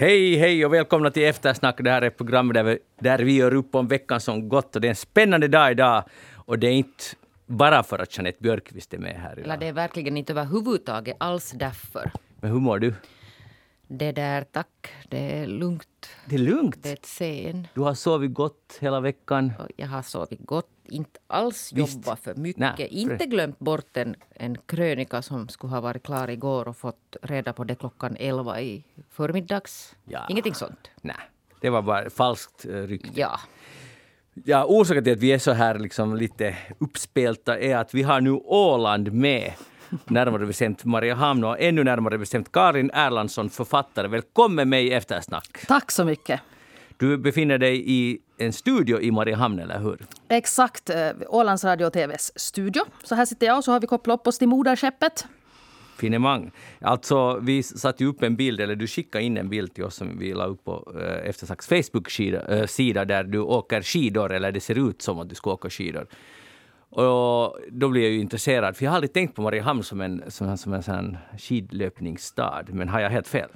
Hej, hej och välkomna till Eftersnack. Det här är programmet där vi, där vi gör upp om veckan som gått. Och det är en spännande dag idag. Och det är inte bara för att Jeanette Björkqvist är med här idag. Eller det är verkligen inte överhuvudtaget alls därför. Men hur mår du? Det där, tack. Det är lugnt. Det är lugnt. Det är ett sen. Du har sovit gott hela veckan. Jag har sovit gott, inte alls Visst. jobbat för mycket. Nej, inte glömt bort en, en krönika som skulle ha varit klar igår och fått reda på det klockan 11 i förmiddags. Ja. Ingenting sånt. Nej, det var bara falskt eh, rykte. Ja. Ja, orsaken till att vi är så här liksom lite uppspelta är att vi har nu Åland med. Närmare bestämt Mariehamn och ännu närmare bestämt Karin Erlandsson, författare. Välkommen med i Eftersnack. Tack så mycket. Du befinner dig i en studio i Mariehamn, eller hur? Exakt, eh, Ålands Radio och TVs studio. Så här sitter jag och så har vi kopplat upp oss till moderskeppet. Finemang. Alltså, vi satte upp en bild, eller du skickade in en bild till oss som vi la upp på eh, Eftersnacks Facebook-sida eh, där du åker skidor, eller det ser ut som att du ska åka skidor. Och då blir jag ju intresserad, för jag har aldrig tänkt på Mariehamn som en, som en, som en sån skidlöpningsstad. Men har jag helt fel?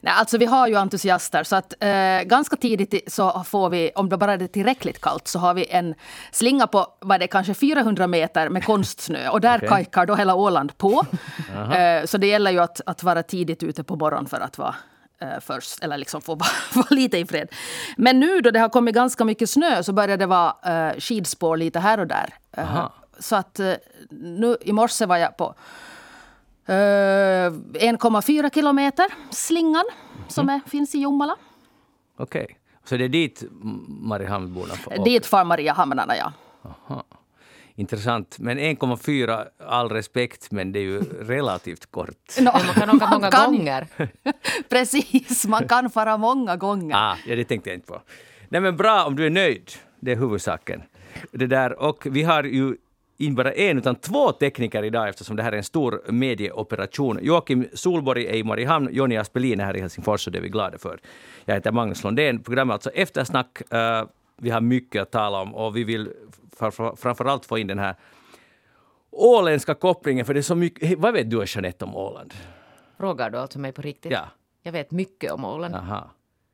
Nej, alltså vi har ju entusiaster så att eh, ganska tidigt så får vi, om det bara är tillräckligt kallt, så har vi en slinga på vad det kanske 400 meter med konstsnö och där Okej. kajkar då hela Åland på. eh, så det gäller ju att, att vara tidigt ute på morgonen för att vara först, eller liksom få vara, lite i fred. Men nu då det har kommit ganska mycket snö så börjar det vara eh, skidspår lite här och där. Eh, Aha. så att eh, nu i morse var jag på Eh, 1,4 kilometer slingan som är, finns i Jomala. Okej. Så det är dit Mariehamnborna får åka? Dit far Mariehamnarna, ja. Aha. Intressant. Men 1,4, all respekt, men det är ju relativt kort. Men man kan åka många kan- gånger. Precis, man kan fara många gånger. Ah, ja, det tänkte jag inte på. Nej, men bra om du är nöjd. Det är huvudsaken. Det där, och vi har ju inte bara en utan två tekniker idag eftersom det här är en stor medieoperation. Joakim Solborg är i Mariehamn, Jonny Aspelin är här i Helsingfors och det är vi glada för. Jag heter Magnus Lundén. Programmet är alltså Eftersnack. Eh, vi har mycket att tala om och vi vill framför- framförallt få in den här åländska kopplingen för det är så mycket. Vad vet du Jeanette om Åland? Frågar du alltså mig på riktigt? Ja, Jag vet mycket om Åland. aha.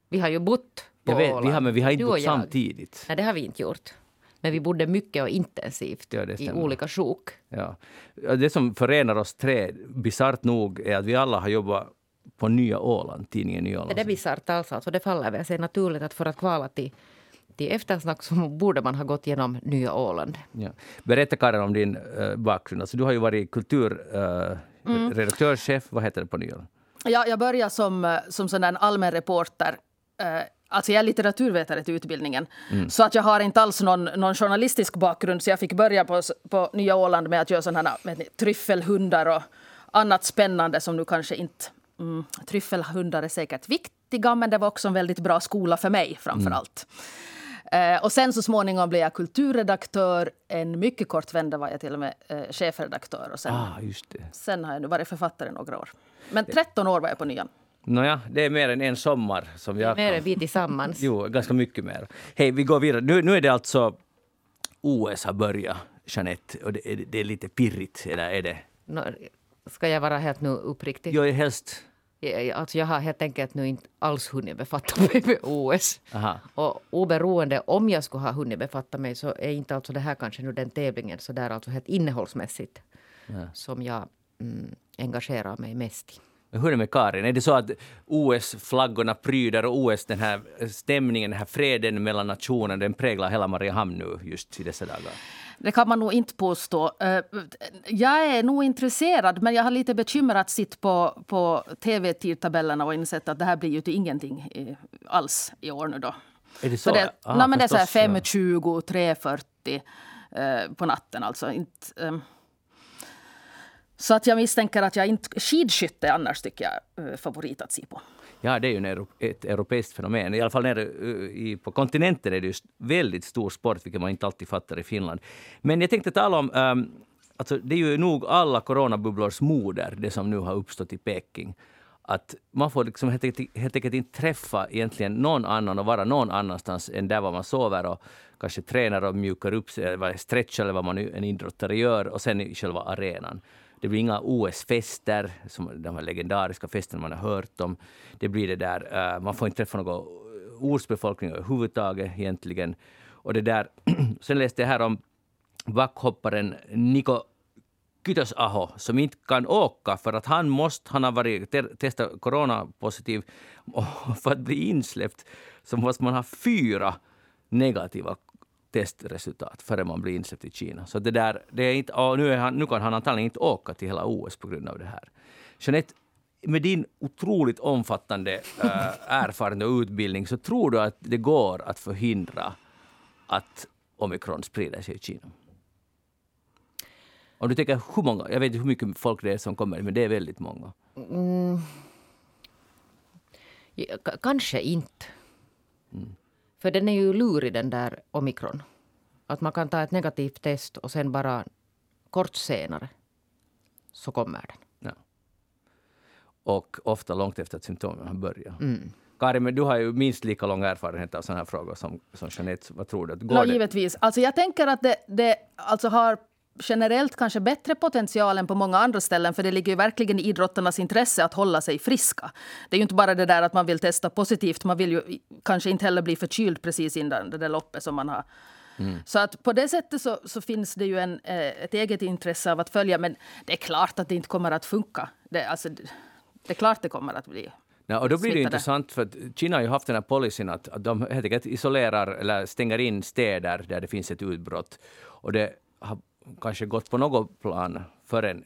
Vi har ju bott på Jag vet, Åland. vi har, men vi har inte bott samtidigt. Nej, det har vi inte gjort. Men vi bodde mycket och intensivt Ja, i olika sjok. Ja. Det som förenar oss tre, bisarrt nog, är att vi alla har jobbat på Nya Åland, tidningen Nya Åland. Det är bisarrt alls. Alltså det faller väl sig naturligt att för att kvala till, till eftersnack så borde man ha gått igenom Nya Åland. Ja. Berätta Karin om din uh, bakgrund. Alltså, du har ju varit kulturredaktörs vad heter det på Nya Åland? Ja, jag började som, eh, som sån där allmän reporter. Eh, Alltså jag är litteraturvetare till utbildningen. Så att jag har inte alls någon, någon journalistisk bakgrund. Så jag fick börja på, på Nya Åland med att göra sådana här ni, tryffelhundar och annat spännande som nu kanske inte... Mm, tryffelhundar är säkert viktiga men det var också en väldigt bra skola för mig framför allt. Eh, och sen så småningom blev jag kulturredaktör. En mycket kort vända var jag till och med eh, chefredaktör. Och sen, Ah, just det. sen har jag nu varit författare några år. Men 13 år var jag på Nyan. Nåja, det är mer än en sommar som jag Mer kan- än vi tillsammans. Jo, ganska mycket mer. Hej, vi går vidare. Nu, nu är det alltså OS har börjat, Jeanette, och det är, det är lite pirrigt, eller är det? Nå, Ska jag vara helt nu uppriktig? Jag är helst... Alltså jag har helt enkelt nu inte alls hunnit befatta mig med OS. Aha. Och oberoende om jag skulle ha hunnit befatta mig så är inte alltså det här kanske nu den tävlingen så där alltså helt innehållsmässigt Ja. som jag mm, engagerar mig mest i. Men hur är det med Karin? Är det så att OS-flaggorna pryder och OS, den här stämningen, den här freden mellan nationerna, den präglar hela Mariehamn nu just i dessa dagar? Det kan man nog inte påstå. Eh, Jag är nog intresserad, men jag har lite bekymrat sitt på, på tv-tidtabellerna och insett att det här blir ju till ingenting alls i år nu då. Är det så? Så det, Ah, nej, men det är så här förstås, ja. 5.20, 3.40 eh, på natten. Alltså inte, ehm. så att jag misstänker att jag inte... Skidskytte annars tycker jag är favorit att se på. Ja, det är ju en ett europeiskt fenomen. I alla fall nere eh, i, på kontinenten är det just väldigt stor sport, vilket man inte alltid fattar i Finland. Men jag tänkte tala om, um, alltså det är ju nog alla coronabubblors moder, det som nu har uppstått i Peking. Att man får liksom helt, enkelt, helt enkelt inte träffa egentligen någon annan och vara någon annanstans än där var man sover och kanske tränar och mjukar upp sig, eller stretchar eller vad man en idrottare gör och sen i själva arenan. Det blir inga OS-fester, som de här legendariska festerna man har hört om. Det blir det där, uh, man får inte träffa någon ortsbefolkning överhuvudtaget egentligen. Och det där, sen läste jag här om backhopparen Niko Kytösaho som inte kan åka för att han måste, han har varit testat coronapositiv och för att bli insläppt så måste man ha fyra negativa testresultat före man blir insläppt i Kina. Så det där, det är inte, nu, är han, nu kan han antagligen inte åka till hela OS på grund av det här. Jeanette, med din otroligt omfattande äh, erfarenhet och utbildning så tror du att det går att förhindra att omikron sprider sig i Kina? Om du tänker hur många, jag vet inte hur mycket folk det är som kommer, men det är väldigt många. Mm. Kanske inte. Mm. För den är ju lurig den där omikron. Att man kan ta ett negativt test och sen bara kort senare så kommer den. Ja. Och ofta långt efter att symptomen har börjat. Mm. Karin, men du har ju minst lika lång erfarenhet av sådana här frågor som, som Jeanette. Vad tror du? Går no, det? Givetvis. Alltså jag tänker att det, det alltså har generellt kanske bättre potential än på många andra ställen för det ligger ju verkligen i idrottarnas intresse att hålla sig friska. Det är ju inte bara det där att man vill testa positivt, man vill ju kanske inte heller bli förkyld precis innan det där loppet som man har. Mm. Så att på det sättet så, så finns det ju en, eh, ett eget intresse av att följa men det är klart att det inte kommer att funka. Det, alltså, det är klart det kommer att bli Ja, och då blir det intressant för att Kina har ju haft den här policyn att, att de helt enkelt isolerar eller stänger in städer där det finns ett utbrott. Och det har kanske gått på något plan förrän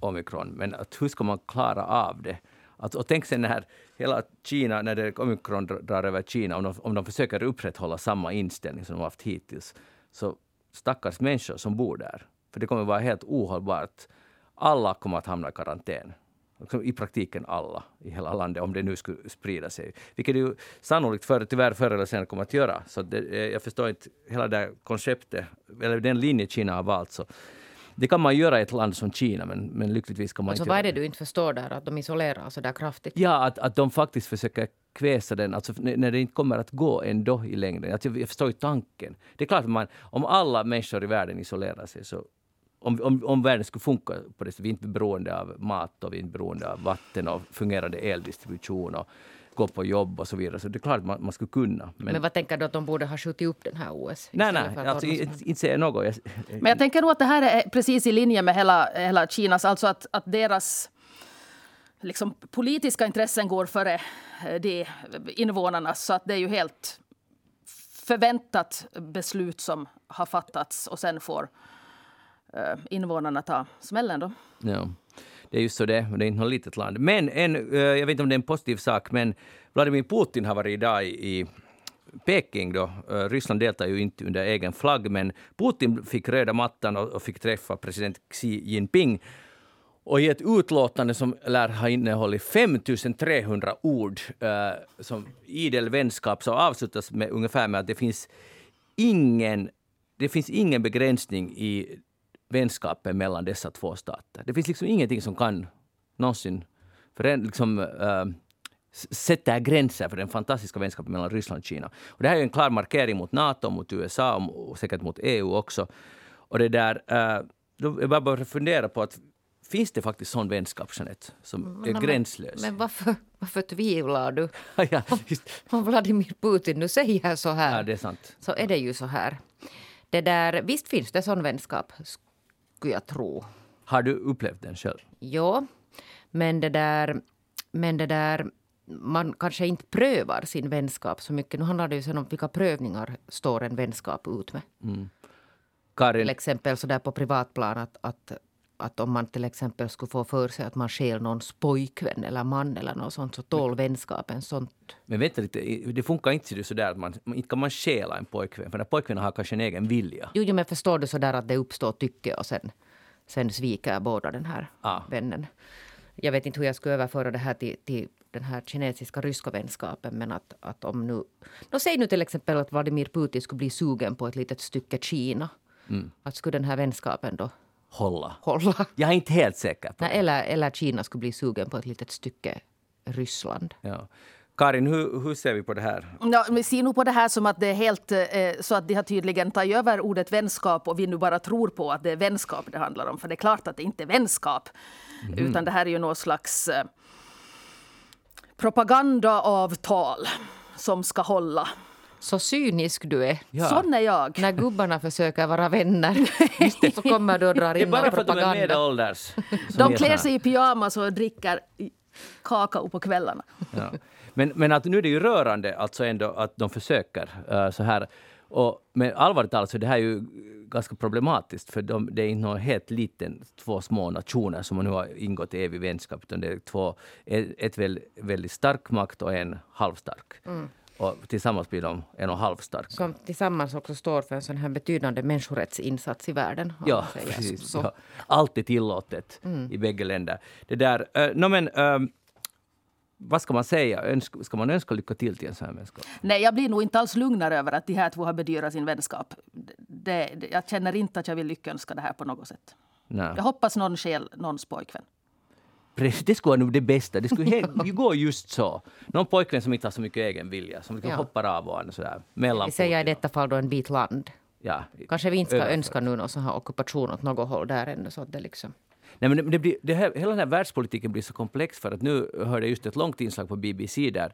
omikron, men att hur ska man klara av det? Att, och tänk sen när hela Kina, när det, omikron drar över Kina, om de, om de försöker upprätthålla samma inställning som de haft hittills, så stackars människor som bor där. För det kommer vara helt ohållbart. Alla kommer att hamna i karantän. I praktiken alla i hela landet, om det nu skulle sprida sig. Vilket det ju sannolikt för, tyvärr förr eller senare kommer att göra. Så det, eh, jag förstår inte hela det konceptet, eller den linje Kina har valt. Så det kan man göra i ett land som Kina, men, men lyckligtvis kan man alltså, inte Vad är det du inte förstår där, att de isolerar så där kraftigt? Ja, att, att de faktiskt försöker kväsa den, alltså när det inte kommer att gå ändå i längden. Alltså, jag förstår ju tanken. Det är klart att man, om alla människor i världen isolerar sig så om, om, om världen skulle funka på det sättet, vi är inte beroende av mat och vi är inte beroende av vatten och fungerande eldistribution och gå på jobb och så vidare. Så det är klart att man, man skulle kunna. Men, men vad tänker du att de borde ha skjutit upp den här OS? Nej, nej, alltså, inte säga något. Jag, men jag tänker nog att det här är precis i linje med hela, hela Kinas, alltså att, att deras liksom, politiska intressen går före eh, de invånarnas. Så att det är ju helt förväntat beslut som har fattats och sen får Eh, invånarna ta smällen då. Ja. Det är just så det det är inte något litet land. Men en, eh, jag vet inte om det är en positiv sak, men Vladimir Putin har varit idag i Peking då. Eh, Ryssland deltar ju inte under egen flagg, men Putin fick röda mattan och fick träffa president Xi Jinping. Och i ett utlåtande som lär ha innehållit 5300 ord som idel vänskap så avslutas med ungefär med att det finns ingen det finns ingen begränsning i vänskapen mellan dessa två stater. Det finns liksom ingenting som kan någonsin för liksom, äh, sätta gränser för den fantastiska vänskapen mellan Ryssland och Kina. Och det här är en klar markering mot Nato, mot USA och säkert mot EU också. Och det där, äh, då jag bara börjar fundera på att finns det faktiskt sån vänskap, Jeanette, som men, är gränslös? Men varför, varför tvivlar du? ja, om, Vladimir Putin nu säger så här, ja, det är sant. så är det ju så här. Det där, visst finns det sån vänskap, skulle jag tro. Har du upplevt den själv? Ja, men det där... Men det där man kanske inte prövar sin vänskap så mycket. Nu handlar det ju sen om vilka prövningar står en vänskap ut med. Mm. Karin. Till exempel så där på privatplan att, att, att om man till exempel skulle få för sig att man stjäl någons pojkvän eller man eller något sånt så tål vänskapen sånt. Men vänta lite, det funkar inte så där att man, inte kan man stjäla en pojkvän för den pojkvännen har kanske en egen vilja. Jo, men förstår du så där att det uppstår tycke och sen, sen sviker båda den här ah. vännen. Jag vet inte hur jag ska överföra det här till, till den här kinesiska ryska vänskapen men att, att om nu... Nå, säg nu till exempel att Vladimir Putin skulle bli sugen på ett litet stycke Kina. Mm. Att skulle den här vänskapen då hålla. hålla. Jag är inte helt säker på Nej, eller, eller Kina skulle bli sugen på ett litet stycke Ryssland. Ja. Karin, hur, hur ser vi på det här? Ja, vi ser nog på det här som att det är helt eh, så att de har tydligen tagit över ordet vänskap och vi nu bara tror på att det är vänskap det handlar om. För det är klart att det inte är vänskap. Mm. Utan det här är ju något slags eh, propagandaavtal som ska hålla. Så cynisk du är. Ja. Sån är jag. När gubbarna försöker vara vänner så kommer du och drar in Det är bara för att de är medelålders. De klär sig i pyjamas och dricker kakao på kvällarna. Ja. Men, men att nu är det ju rörande alltså ändå att de försöker uh, så här. Och, men allvarligt talat så det här är ju ganska problematiskt för de, det är inte någon helt liten, två små nationer som nu har ingått i evig vänskap utan det är två, ett, ett väldigt, väldigt stark makt och en halvstark. Mm. Och tillsammans blir de en och halv starka. Som tillsammans också står för en sån här betydande människorättsinsats i världen. Ja, precis. Ja. Allt är tillåtet mm. i bägge länder. Det där, uh, no, men, uh, vad ska man säga? Önsk, ska man önska lycka till till en sån här vänskap? Nej, jag blir nog inte alls lugnare över att de här två har bedyrat sin vänskap. Det, det, jag känner inte att jag vill lyckönska det här på något sätt. Nej. Jag hoppas någon skäl någons pojkvän. Det skulle vara nog det bästa. Det skulle helt, gå just så. Någon pojkvän som inte har så mycket egen vilja, som liksom ja. hoppar av och sådär. Vi säger i detta fall då en bit land. Ja, Kanske vi inte ska önska nu någon sån här ockupation åt något håll där ännu. Så det liksom. Nej, men det blir, det här, hela den här världspolitiken blir så komplex för att nu hörde jag just ett långt inslag på BBC där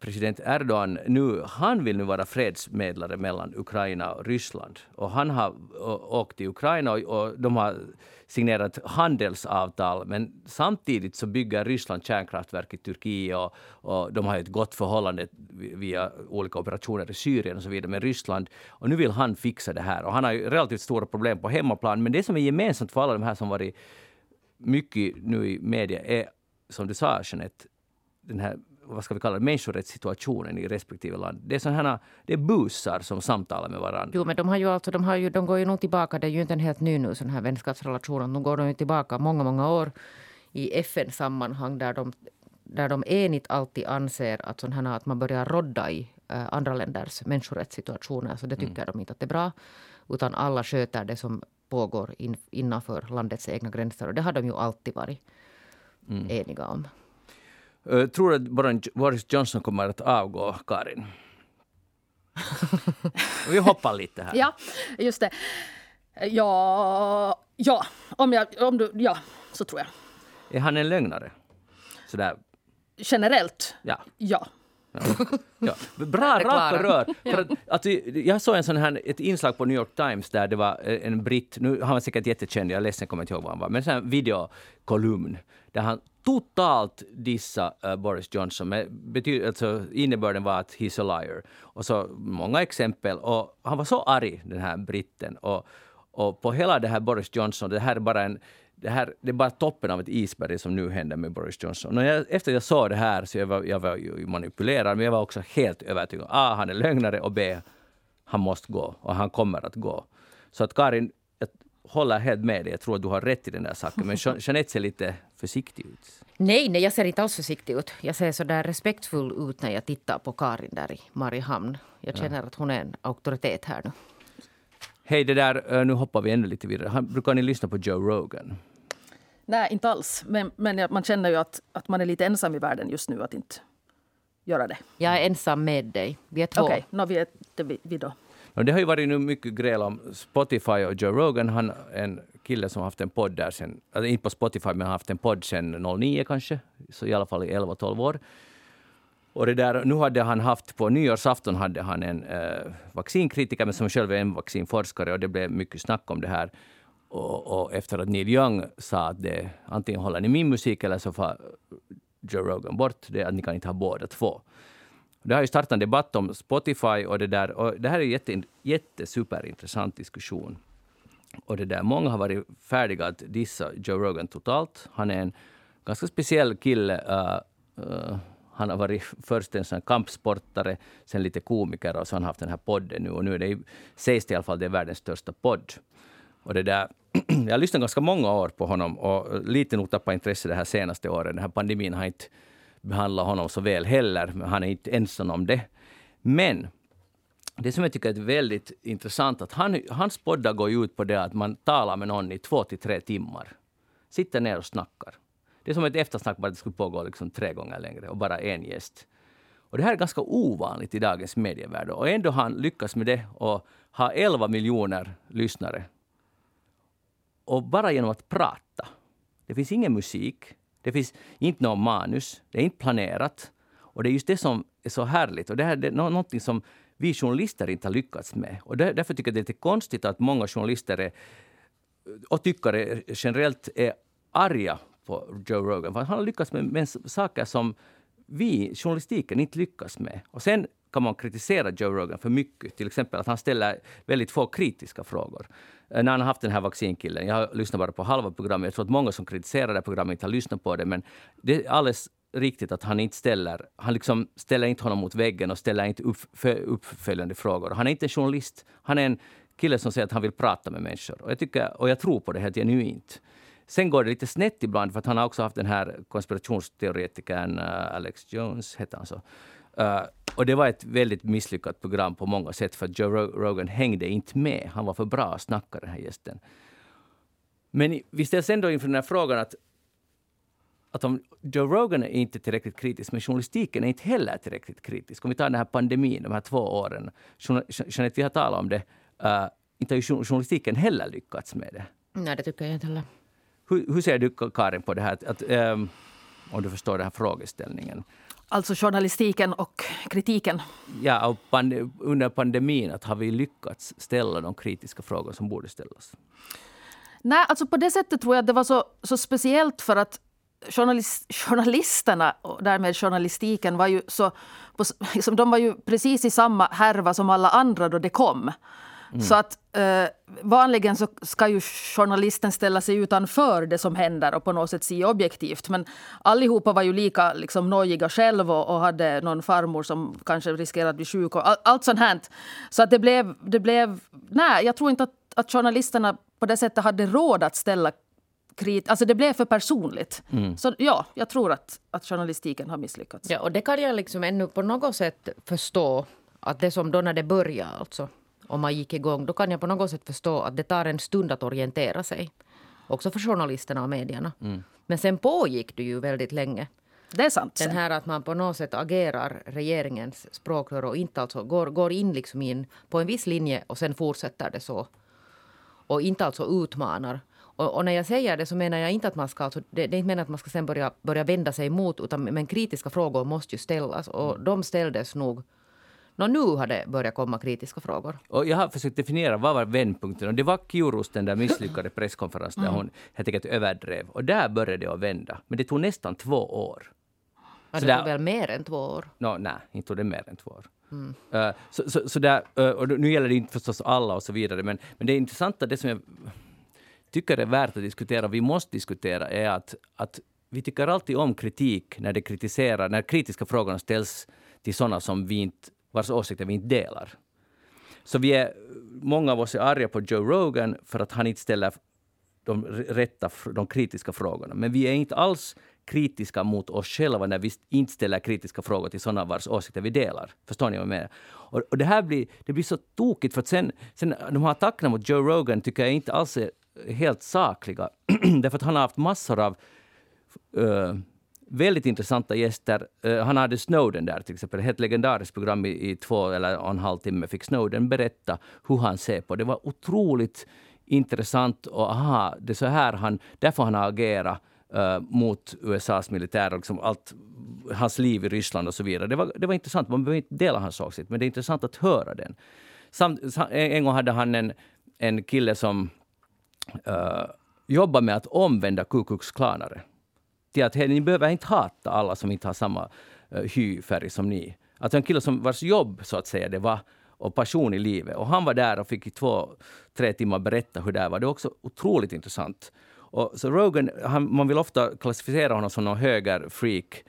president Erdogan nu, han vill nu vara fredsmedlare mellan Ukraina och Ryssland. Och han har åkt till Ukraina och, och de har signerat handelsavtal men samtidigt så bygger Ryssland kärnkraftverk i Turkiet och, och de har ett gott förhållande via olika operationer i Syrien och så vidare med Ryssland. Och nu vill han fixa det här och han har ju relativt stora problem på hemmaplan men det som är gemensamt för alla de här som varit mycket nu i media är som du sa Jeanette, den här vad ska vi kalla det, människorättssituationen i respektive land. Det är sådana det är busar som samtalar med varandra. Jo, men de, har ju alltså, de, har ju, de går ju nog tillbaka, det är ju inte en helt ny nu sån här vänskapsrelation. De går de ju tillbaka många, många år i FN-sammanhang där de, där de enigt alltid anser att, sån här, att man börjar rodda i äh, andra länders människorättssituationer. Så det tycker mm. de inte att det är bra. Utan alla sköter det som pågår in, innanför landets egna gränser. Och det har de ju alltid varit mm. eniga om. Uh, tror du att Boris Johnson kommer att avgå, Karin? Vi hoppar lite här. Ja, just det. Ja, ja, om, jag, om du, ja, så tror jag. Är han en lögnare? Sådär. Generellt? Ja. ja. Ja. Bra, raka rör. För att, alltså, jag såg en sån här, ett inslag på New York Times där det var eh, en britt, nu har han säkert jättekänd, jag är ledsen, kommer inte ihåg vad han var, men en videokolumn där han totalt dissa uh, Boris Johnson. Betyder, alltså, innebörden var att he's a liar. Och så många exempel. Och han var så arg, den här britten. Och, och på hela det här Boris Johnson, det här är bara en det, här, det är bara toppen av ett isberg som nu händer med Boris Johnson. Och jag, efter jag såg det här så jag var jag var ju manipulerad, men jag var också helt övertygad. A. Han är lögnare och B. Han måste gå och han kommer att gå. Så att Karin, jag håller helt med dig. Jag tror att du har rätt i den där saken. Men Jeanette ser lite försiktig ut. Nej, nej, jag ser inte alls försiktig ut. Jag ser så där respektfull ut när jag tittar på Karin där i Mariehamn. Jag känner ja. att hon är en auktoritet här nu. Hej, det där, nu hoppar vi ännu lite vidare. Brukar ni lyssna på Joe Rogan? Nej, inte alls. Men, men man känner ju att, att man är lite ensam i världen just nu att inte göra det. Jag är ensam med dig. Vi är två. Okej, okay, no, vi är vi, vi då. Det har ju varit nu mycket gräl om Spotify och Joe Rogan. Han är en kille som har haft en podd där sen, alltså inte på Spotify, men har haft en podd sen 09 kanske, så i alla fall i 11-12 år. Och det där, nu hade han haft, på nyårsafton hade han en eh, vaccinkritiker, men som själv är en vaccinforskare, och det blev mycket snack om det här. Och, och, efter att Neil Young sa att det, antingen håller ni min musik eller så får Joe Rogan bort det, att ni kan inte ha båda två. Det har ju startat en debatt om Spotify och det där. Och det här är en jätte, jättesuperintressant diskussion. Och det där, många har varit färdiga att dissa Joe Rogan totalt. Han är en ganska speciell kille. Uh, uh, han har varit först en sån kampsportare, sen lite komiker och så har han haft den här podden nu. Och nu är det, sägs det i alla fall, det är världens största podd. Och det där, jag har lyssnat ganska många år på honom och lite nog tappat intresse det här senaste året. Den här pandemin har inte behandlat honom så väl heller. Han är inte ensam om det. Men det som jag tycker är väldigt intressant att han, hans poddar går ut på det att man talar med någon i två till tre timmar. Sitter ner och snackar. Det är som ett eftersnack bara det skulle pågå liksom tre gånger längre och bara en gäst. Och det här är ganska ovanligt i dagens medievärld och ändå har han lyckats med det och har 11 miljoner lyssnare. Och bara genom att prata. Det finns ingen musik, det finns inte någon manus, det är inte planerat. Och det är just det som är så härligt. Och det här är någonting som vi journalister inte har lyckats med. Och därför tycker jag det är lite konstigt att många journalister är, och tyckare generellt är arga på Joe Rogan. För han har lyckats med, med saker som vi, journalistiken, inte lyckas med. Och sen kan man kritisera Joe Rogan för mycket. Till exempel att han ställer väldigt få kritiska frågor. Eh, när han har haft den här vaccinkillen, jag har lyssnat bara på halva programmet. Jag tror att många som kritiserar det programmet inte har lyssnat på det. Men det är alldeles riktigt att han inte ställer, han liksom ställer inte honom mot väggen och ställer inte upp, uppföljande frågor. Han är inte en journalist. Han är en kille som säger att han vill prata med människor. Och jag, tycker, och jag tror på det helt genuint. Sen går det lite snett ibland, för att han har också haft den här konspirationsteoretikern uh, Alex Jones, heter han så. Uh, och det var ett väldigt misslyckat program på många sätt, för att Joe Rogan hängde inte med. Han var för bra att snacka, den här gästen. Men vi ställs ändå inför den här frågan att, att om Joe Rogan är inte tillräckligt kritisk, men journalistiken är inte heller tillräckligt kritisk. Om vi tar den här pandemin, de här två åren. Jeanette, vi har talat om det. Uh, inte har journalistiken heller lyckats med det. Nej, det tycker jag inte heller. Hur, hur ser du, Karin, på det här? Att, um, om du förstår den här frågeställningen. Alltså journalistiken och kritiken? Ja, och pande under pandemin, att har vi lyckats ställa de kritiska frågor som borde ställas? Nej, alltså på det sättet tror jag att det var så, så speciellt för att journalist, journalisterna och därmed journalistiken var ju så... På, liksom, de var ju precis i samma härva som alla andra då det kom. Mm. Så att eh, vanligen så ska ju journalisten ställa sig utanför det som händer och på något sätt se objektivt. Men allihopa var ju lika liksom, nojiga själv och, och hade någon farmor som kanske riskerade att bli sjuk och all, allt sånt här. Så att det blev... Det blev nej, jag tror inte att, att journalisterna på det sättet hade råd att ställa krit Alltså det blev för personligt. Mm. Så ja, jag tror att, att journalistiken har misslyckats. Ja, och det kan jag liksom ännu på något sätt förstå. Att det som då när det började alltså om man gick igång, då kan jag på något sätt förstå att det tar en stund att orientera sig. Också för journalisterna och medierna. Mm. Men sen pågick det ju väldigt länge. Det är sant. Den här att man på något sätt agerar regeringens språkrör och inte alltså går, går in liksom in på en viss linje och sen fortsätter det så. Och inte alltså utmanar. Och, och, när jag säger det så menar jag inte att man ska, alltså, det, det är inte menar att man ska sen börja, börja vända sig emot, utan men kritiska frågor måste ju ställas. Och de ställdes nog Nå, nu har det börjat komma kritiska frågor. Och jag har försökt definiera vad var vändpunkten. Och det var Kiurus, den där misslyckade presskonferensen mm. där hon helt enkelt överdrev. Och där började det att vända. Men det tog nästan två år. Ja, det tog väl mer än två år? No, nej, inte tog det mer än två år. Mm. Uh, så, så, så där, uh, och nu gäller det inte förstås alla och så vidare, men, men det intressanta, det som jag tycker är värt att diskutera, vi måste diskutera, är att, att vi tycker alltid om kritik när det kritiserar, när kritiska frågor ställs till sådana som vi inte vars åsikter vi inte delar. Så vi är, många av oss är arga på Joe Rogan för att han inte ställer de rätta, de kritiska frågorna. Men vi är inte alls kritiska mot oss själva när vi inte ställer kritiska frågor till sådana vars åsikter vi delar. Förstår ni vad jag menar? Och, och det här blir, det blir så tokigt för att sen, sen de här attackerna mot Joe Rogan tycker jag inte alls är helt sakliga. Därför att han har haft massor av uh, väldigt intressanta gäster. Uh, han hade Snowden där till exempel. Ett legendariskt program i, i två eller en halv timme fick Snowden berätta hur han ser på det. var otroligt intressant och aha, det är så här han, därför han har agerat uh, mot USAs militär och liksom allt, hans liv i Ryssland och så vidare. Det var, det var intressant. Man behöver inte dela hans åsikt, men det är intressant att höra den. Samt, en gång hade han en, en kille som uh, jobba med att omvända Ku Klux Klanare till att ni behöver inte hata alla som inte har samma eh, uh, hyfärg som ni. Att en kille som vars jobb så att säga det var och passion i livet. Och han var där och fick i två, tre timmar berätta hur det var. Det var också otroligt intressant. Och så Rogan, han, man vill ofta klassificera honom som någon högerfreak,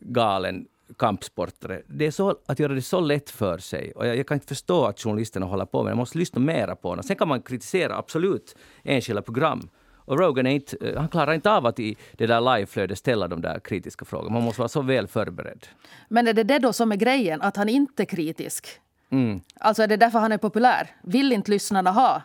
galen kampsportare. Det är så att göra det så lätt för sig. Och jag, jag, kan inte förstå att journalisterna håller på med det. Man måste lyssna mera på honom. Sen kan man kritisera absolut enskilda program. Och Rogan är inte, eh, han klarar inte av att i det där liveflödet ställa de där kritiska frågorna. Man måste vara så väl förberedd. Men är det det då som är grejen, att han inte är kritisk? Mm. Alltså är det därför han är populär? Vill inte lyssnarna ha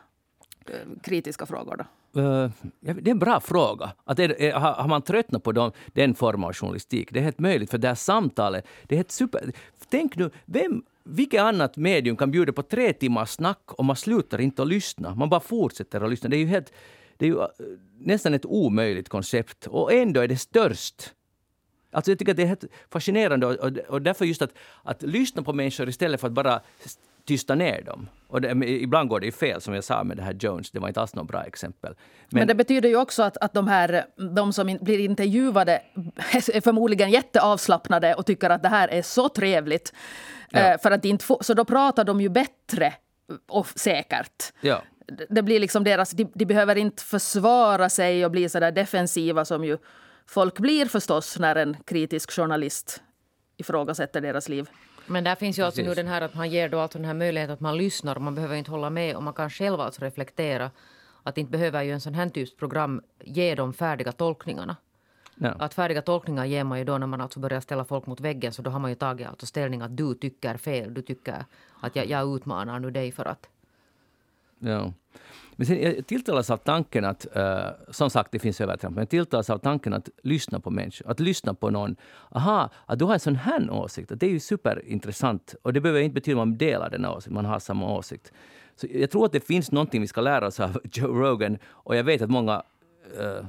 eh, kritiska frågor då? Uh, det är en bra fråga. Att är, är, har, man tröttnat på dem, den formen av journalistik? Det är helt möjligt, för det här samtalet... Det är helt super... Tänk nu, vem, vilket annat medium kan bjuda på tre timmars snack och man slutar inte att lyssna? Man bara fortsätter att lyssna. Det är ju, helt, det är ju eh, nästan ett omöjligt koncept och ändå är det störst. Alltså jag tycker att det är helt fascinerande och, och, och därför just att, att lyssna på människor istället för att bara tysta ner dem. Och det, ibland går det ju fel, som jag sa med det här Jones. Det var inte alls något bra exempel. Men, Men det betyder ju också att, att de, här, de som blir intervjuade är förmodligen jätteavslappnade och tycker att det här är så trevligt. Ja. Eh, för att inte få, så då pratar de ju bättre och säkert. Ja. Det blir liksom deras, de, de behöver inte försvara sig och bli så där defensiva som ju folk blir förstås när en kritisk journalist ifrågasätter deras liv. Men där finns ju alltså nu den här att man ger då alltså den här möjligheten att man lyssnar man behöver inte hålla med och man kan själv alltså reflektera. Att inte behöver ju en sån här typs program ge de färdiga tolkningarna. Ja. Att färdiga tolkningar ger man ju då när man alltså börjar ställa folk mot väggen så då har man ju tagit alltså ställning att du tycker fel. Du tycker att jag, jag utmanar nu dig för att... Ja. Men sen jag tilltalas av tanken att, uh, som sagt det finns övertramp, men jag tilltalas av tanken att lyssna på människor. Att lyssna på någon. Aha, att du har en sån här åsikt. Det är ju superintressant. Och det behöver inte betyda att man delar den åsikten, man har samma åsikt. Så jag tror att det finns någonting vi ska lära oss av Joe Rogan. Och jag vet att många uh,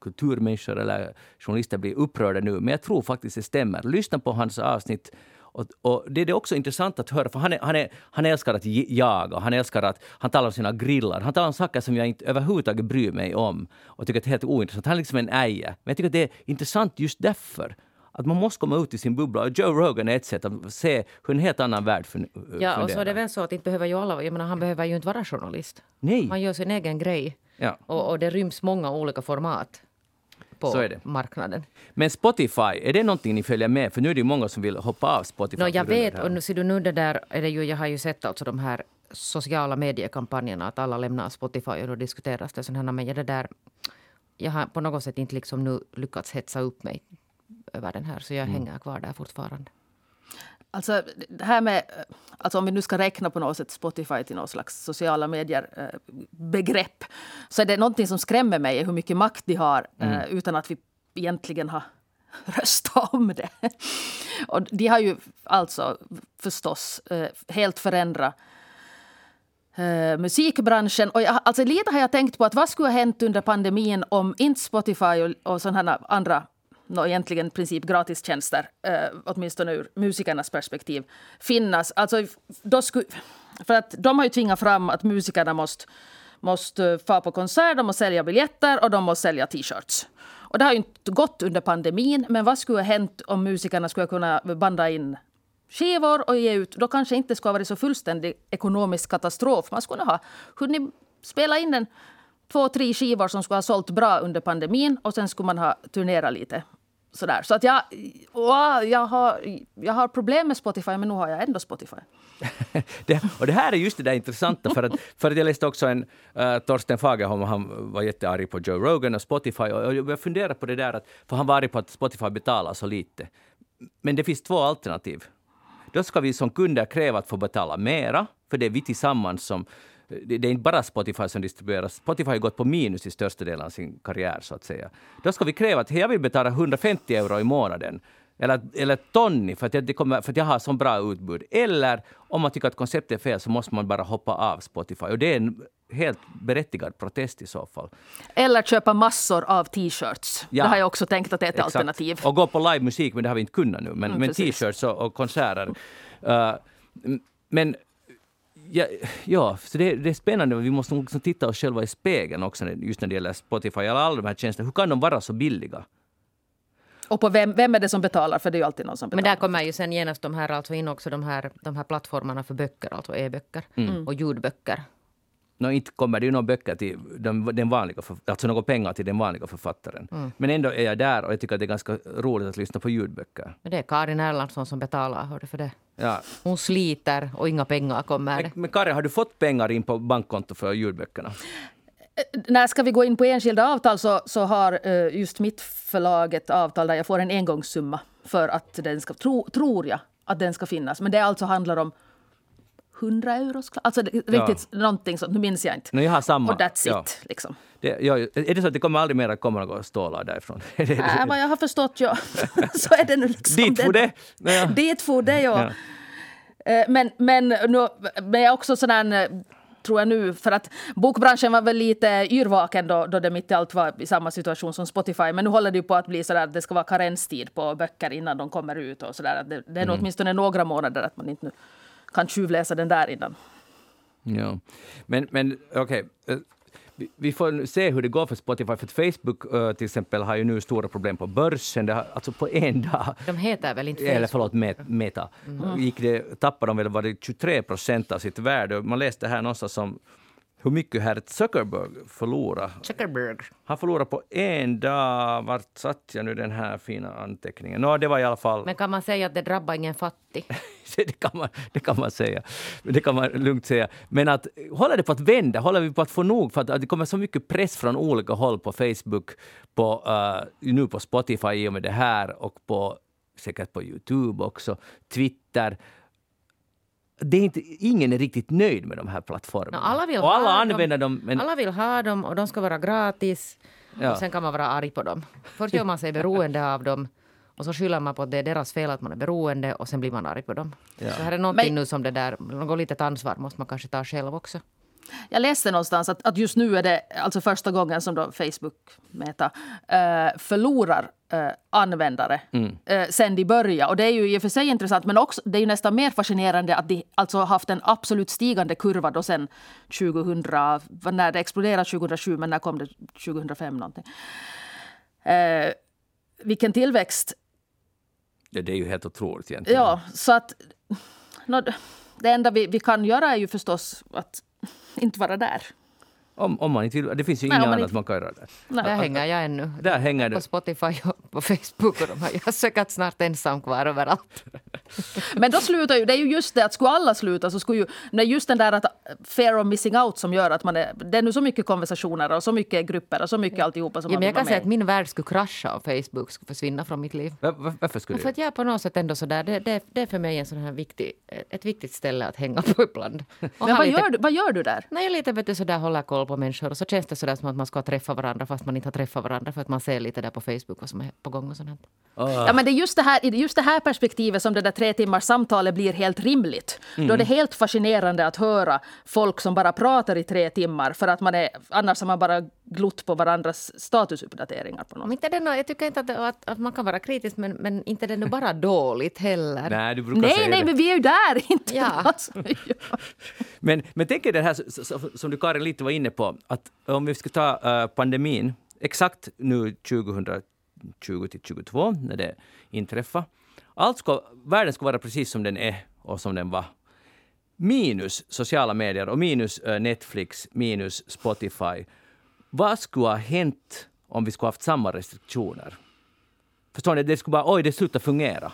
kulturmänniskor eller journalister blir upprörda nu, men jag tror faktiskt det stämmer. Lyssna på hans avsnitt och, och, det är också intressant att höra, för han, är, han, är, han älskar att jaga, han älskar att han talar om sina grillar. Han talar om saker som jag inte överhuvudtaget bryr mig om och tycker att det är helt ointressant. Han är liksom en äje. Men jag tycker att det är intressant just därför att man måste komma ut i sin bubbla. Och Joe Rogan är ett sätt att se hur en helt annan värld fungerar. Ja, och så är det väl så att inte behöver ju alla, jag menar, han behöver ju inte vara journalist. Nej. Han gör sin egen grej. Ja. Och, och det ryms många olika format på marknaden. Men Spotify, är det någonting ni följer med? För nu är det ju många som vill hoppa av Spotify. No, jag vet, och nu ser du nu det där, är det ju, jag har ju sett alltså de här sociala mediekampanjerna, att alla lämnar Spotify och då diskuteras det sådana men jag det där, jag har på något sätt inte liksom nu lyckats hetsa upp mig över den här, så jag mm. hänger kvar där fortfarande. Alltså, det här med, alltså om vi nu ska räkna på något sätt Spotify till något slags sociala medier-begrepp eh, så är det någonting som skrämmer mig hur mycket makt de har eh, mm. utan att vi egentligen har röstat om det. Och de har ju alltså förstås eh, helt förändrat musikbranschen. Och jag, alltså lite har jag tänkt på att vad skulle ha hänt under pandemin om inte Spotify och, och sådana andra no, egentligen i princip gratistjänster, eh, åtminstone ur musikernas perspektiv, finnas. Alltså, då skulle, för att de har ju tvingat fram att musikerna måste, måste eh, få på konsert, de måste sälja biljetter och de måste sälja t-shirts. Och det har ju inte gått under pandemin, men vad skulle ha hänt om musikerna skulle kunna banda in skivor och ge ut? Då kanske inte skulle ha varit så fullständig ekonomisk katastrof. Man skulle ha hunnit spela in en två, tre skivor som skulle ha sålt bra under pandemin och sen skulle man ha turnerat lite sådär. Så att jag, wow, jag, har, jag har problem med Spotify, men nu har jag ändå Spotify. det, och det här är just det där intressanta, för att, för att jag läste också en uh, Torsten Fagerholm, han var jättearg på Joe Rogan och Spotify, och jag funderar på det där, att, för han var arg på att Spotify betalar så lite. Men det finns två alternativ. Då ska vi som kunder kräva att få betala mera, för det är vi tillsammans som det, är inte bara Spotify som distribuerar. Spotify har gått på minus i största delen av sin karriär. så att säga. Då ska vi kräva att jag vill betala 150 euro i månaden eller, eller Tony för att, jag, kommer, för att jag har så bra utbud. Eller om man tycker att konceptet är fel så måste man bara hoppa av Spotify. Och det är en helt berättigad protest i så fall. Eller köpa massor av t-shirts. Ja. Det har jag också tänkt att det är ett Exakt. alternativ. Och gå på livemusik, men det har vi inte kunnat nu. Men, mm, men t-shirts och, och konserter. Uh, men ja, ja så det, det, är spännande. Vi måste också titta oss själva i spegeln också just när det gäller Spotify eller alla de här tjänsterna. Hur kan de vara så billiga? Och på vem, vem är det som betalar? För det är ju alltid någon som betalar. Men där kommer ju sen genast de här, alltså in också de här, de här plattformarna för böcker, alltså e-böcker mm. och ljudböcker. No, inte kommer det ju några böcker till den, den vanliga, alltså några pengar till den vanliga författaren. Mm. Men ändå är jag där och jag tycker att det är ganska roligt att lyssna på ljudböcker. Men det är Karin Erlandsson som betalar, hör du för det? Ja. Hon sliter och inga pengar kommer. Men, men Karin, har du fått pengar in på bankkonto för ljudböckerna? Eh, när ska vi gå in på enskilda avtal så, så har uh, just mitt förlag ett avtal där jag får en engångssumma för att den ska, tro, tror jag, att den ska finnas. Men det alltså handlar om 100 euro. Alltså riktigt ja. någonting sånt, nu minns jag inte. No, jag har samma. Och that's ja. it. Liksom. Det, ja, är det så att det kommer aldrig mer att komma några stålar därifrån? Nej, vad jag har förstått, ja. så är det nu liksom. Dit for det! Ja. Dit for det, ja. ja. Men, men, nu, men jag är också sån tror jag nu, för att bokbranschen var väl lite yrvaken då, då det mitt i allt var i samma situation som Spotify. Men nu håller det ju på att bli så där att det ska vara karenstid på böcker innan de kommer ut och så där. Det, det är mm. åtminstone några månader att man inte nu kan tjuvläsa den där innan. Ja, men, men okej. Okay vi får se hur det går för Spotify, för Facebook uh, till exempel har ju nu stora problem på börsen. Det har, alltså på en dag... De heter väl inte Facebook? Eller förlåt, Meta. Mm. Gick det, tappade de väl var det 23 procent av sitt värde. Man läste här någonstans som hur mycket herr Zuckerberg förlorar. Zuckerberg. Han förlorade på en dag. Vart satt jag nu den här fina anteckningen? No, det var i alla fall... Men kan man säga att det drabbar ingen fattig? det, kan man, det kan man säga. Det kan man lugnt säga. Men att håller det på att vända? Håller vi på att få nog? För att, det kommer så mycket press från olika håll på Facebook, på, uh, nu på Spotify i och med det här och på säkert på Youtube också, Twitter det är inte, ingen är riktigt nöjd med de här plattformarna. No, alla vill och alla ha använder dem. dem men... Alla vill ha dem och de ska vara gratis. Ja. Och sen kan man vara arg på dem. Först gör man sig beroende av dem och så skyller man på att det är deras fel att man är beroende och sen blir man arg på dem. Ja. Så här är någonting men... nu som det där, något litet ansvar måste man kanske ta själv också. Jag läste någonstans att, att just nu är det alltså första gången som då Facebook, Meta, uh, förlorar uh, användare mm. uh, sen de började. Och det är ju i och för sig intressant, men också, det är ju nästan mer fascinerande att de alltså har haft en absolut stigande kurva då sen 2000, när det exploderade 2007, men när kom det 2005 någonting. Uh, vilken tillväxt! Ja, det är ju helt otroligt egentligen. Ja, så att... No, det enda vi, vi kan göra är ju förstås att inte vara där. Om, om man inte vill, det finns ju inget annat inte... man kan göra där. Nej. Där hänger jag ännu. Där hänger du. På Spotify och på Facebook. Och de här. Jag är säkert snart ensam kvar överallt. Men då slutar ju, det är ju just det att skulle alla sluta så skulle ju, det är just den där att fear of missing out som gör att man är, det är nu så mycket konversationer och så mycket grupper och så mycket alltihopa som ja, man men Jag kan säga att min värld skulle krascha om Facebook skulle försvinna från mitt liv. Var, varför skulle det? För att jag är på något sätt ändå sådär, det, det, det är för mig en sån här viktig, ett viktigt ställe att hänga på ibland. men vad, lite, gör du, vad gör du där? Nej, jag lite vet du, sådär håller koll på människor och så känns det sådär som att man ska träffa varandra fast man inte har träffat varandra för att man ser lite där på Facebook vad som är på gång och sånt. Oh. Ja, men det är just det, här, just det här perspektivet som det där tre timmars samtalet blir helt rimligt. Mm. Då är det helt fascinerande att höra folk som bara pratar i tre timmar för att man är, annars har man bara glott på varandras statusuppdateringar. På något. Inte det jag tycker inte att, att, att, man kan vara kritisk men, men inte det är bara dåligt heller. Nej, du brukar nej, säga nej det. men vi är ju där! Inte ja. alltså, ja. men, men tänk er det här som du Karin lite var inne på, att om vi ska ta uh, pandemin, exakt nu 2020 till 2022 när det inträffade. Allt ska, världen ska vara precis som den är och som den var. Minus sociala medier och minus uh, Netflix, minus Spotify. Vad skulle ha hänt om vi skulle haft samma restriktioner? Förstår ni? Det skulle bara, oj, det slutar fungera.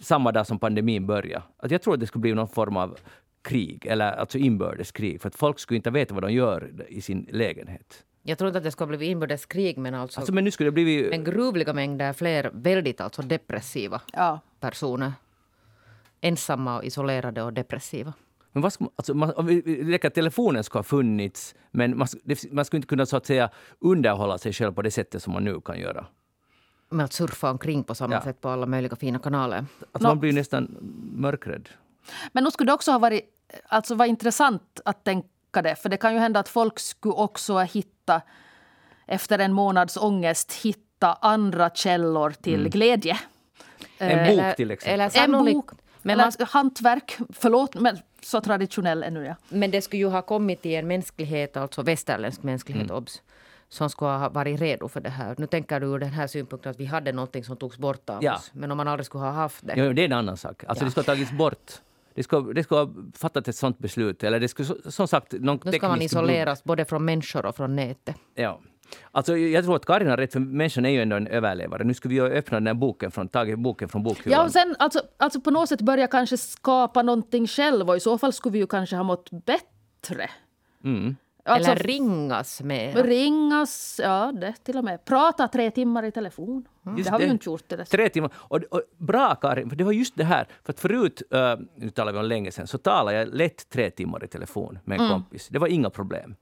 Samma dag som pandemin började. Att jag tror att det skulle bli någon form av krig, eller alltså inbördeskrig. För att folk skulle inte veta vad de gör i sin lägenhet. Jag tror inte att det skulle bli inbördeskrig men alltså, alltså men nu skulle det bli... en gruvliga mängder fler väldigt alltså depressiva ja. personer. Ensamma och isolerade och depressiva. Men vad ska, alltså, man, det att telefonen ska ha funnits, men man, man skulle inte kunna så att säga underhålla sig själv på det sättet som man nu kan göra. Med att surfa omkring på samma ja. sätt på alla möjliga fina kanaler. Alltså, no. Man blir nästan mörkrädd. Men nu skulle det också ha varit alltså, var intressant att tänka det. För det kan ju hända att folk skulle också hitta, efter en månads ångest, hitta andra källor till mm. glädje. En bok till exempel. Eller en bok, men man, hantverk. Förlåt, men så traditionell ännu ja. Men det skulle ju ha kommit i en mänsklighet, alltså västerländsk mänsklighet, mm. obs som skulle ha varit redo för det här. Nu tänker du ur den här synpunkten att vi hade någonting som togs bort av ja. oss. Men om man aldrig skulle ha haft det. Ja, det är en annan sak. Alltså ja. det skulle ha tagits bort. Det skulle, det ha fattat ett sånt beslut. Eller det skulle, som sagt, någon nu ska man isoleras både från människor och från nätet. Ja. Alltså, jag tror att Karin har rätt, för människan är ju ändå en överlevare. Nu ska vi öppna den här boken från, tagit boken från bokhyllan. Ja, och sen alltså, alltså på något sätt börja kanske skapa någonting själv och i så fall skulle vi ju kanske ha mått bättre. Mm. Alltså, Eller ringas med. ringas, ja det till och med. Prata tre timmar i telefon. Just det har vi ju inte gjort. Det. Tre timmar. Och, och bra Karin, för det var just det här. För att förut, uh, nu talar vi om länge sedan, så talade jag lätt tre timmar i telefon med en kompis. Det var inga problem.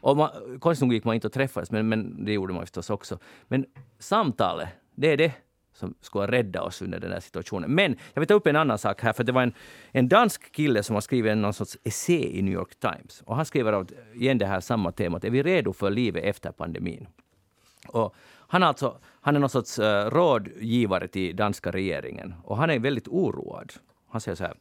Och man, konstigt nog gick man inte och träffades, men, men det gjorde man förstås också. Men samtalet, det är det som skulle rädda oss under den här situationen. Men jag vill ta upp en annan sak här, för det var en, en dansk kille som har skrivit någon sorts essä i New York Times. Och han skriver igen det här samma temat, är vi redo för livet efter pandemin? Och han, är alltså, han är någon sorts uh, rådgivare till danska regeringen och han är väldigt oroad. Han säger så här.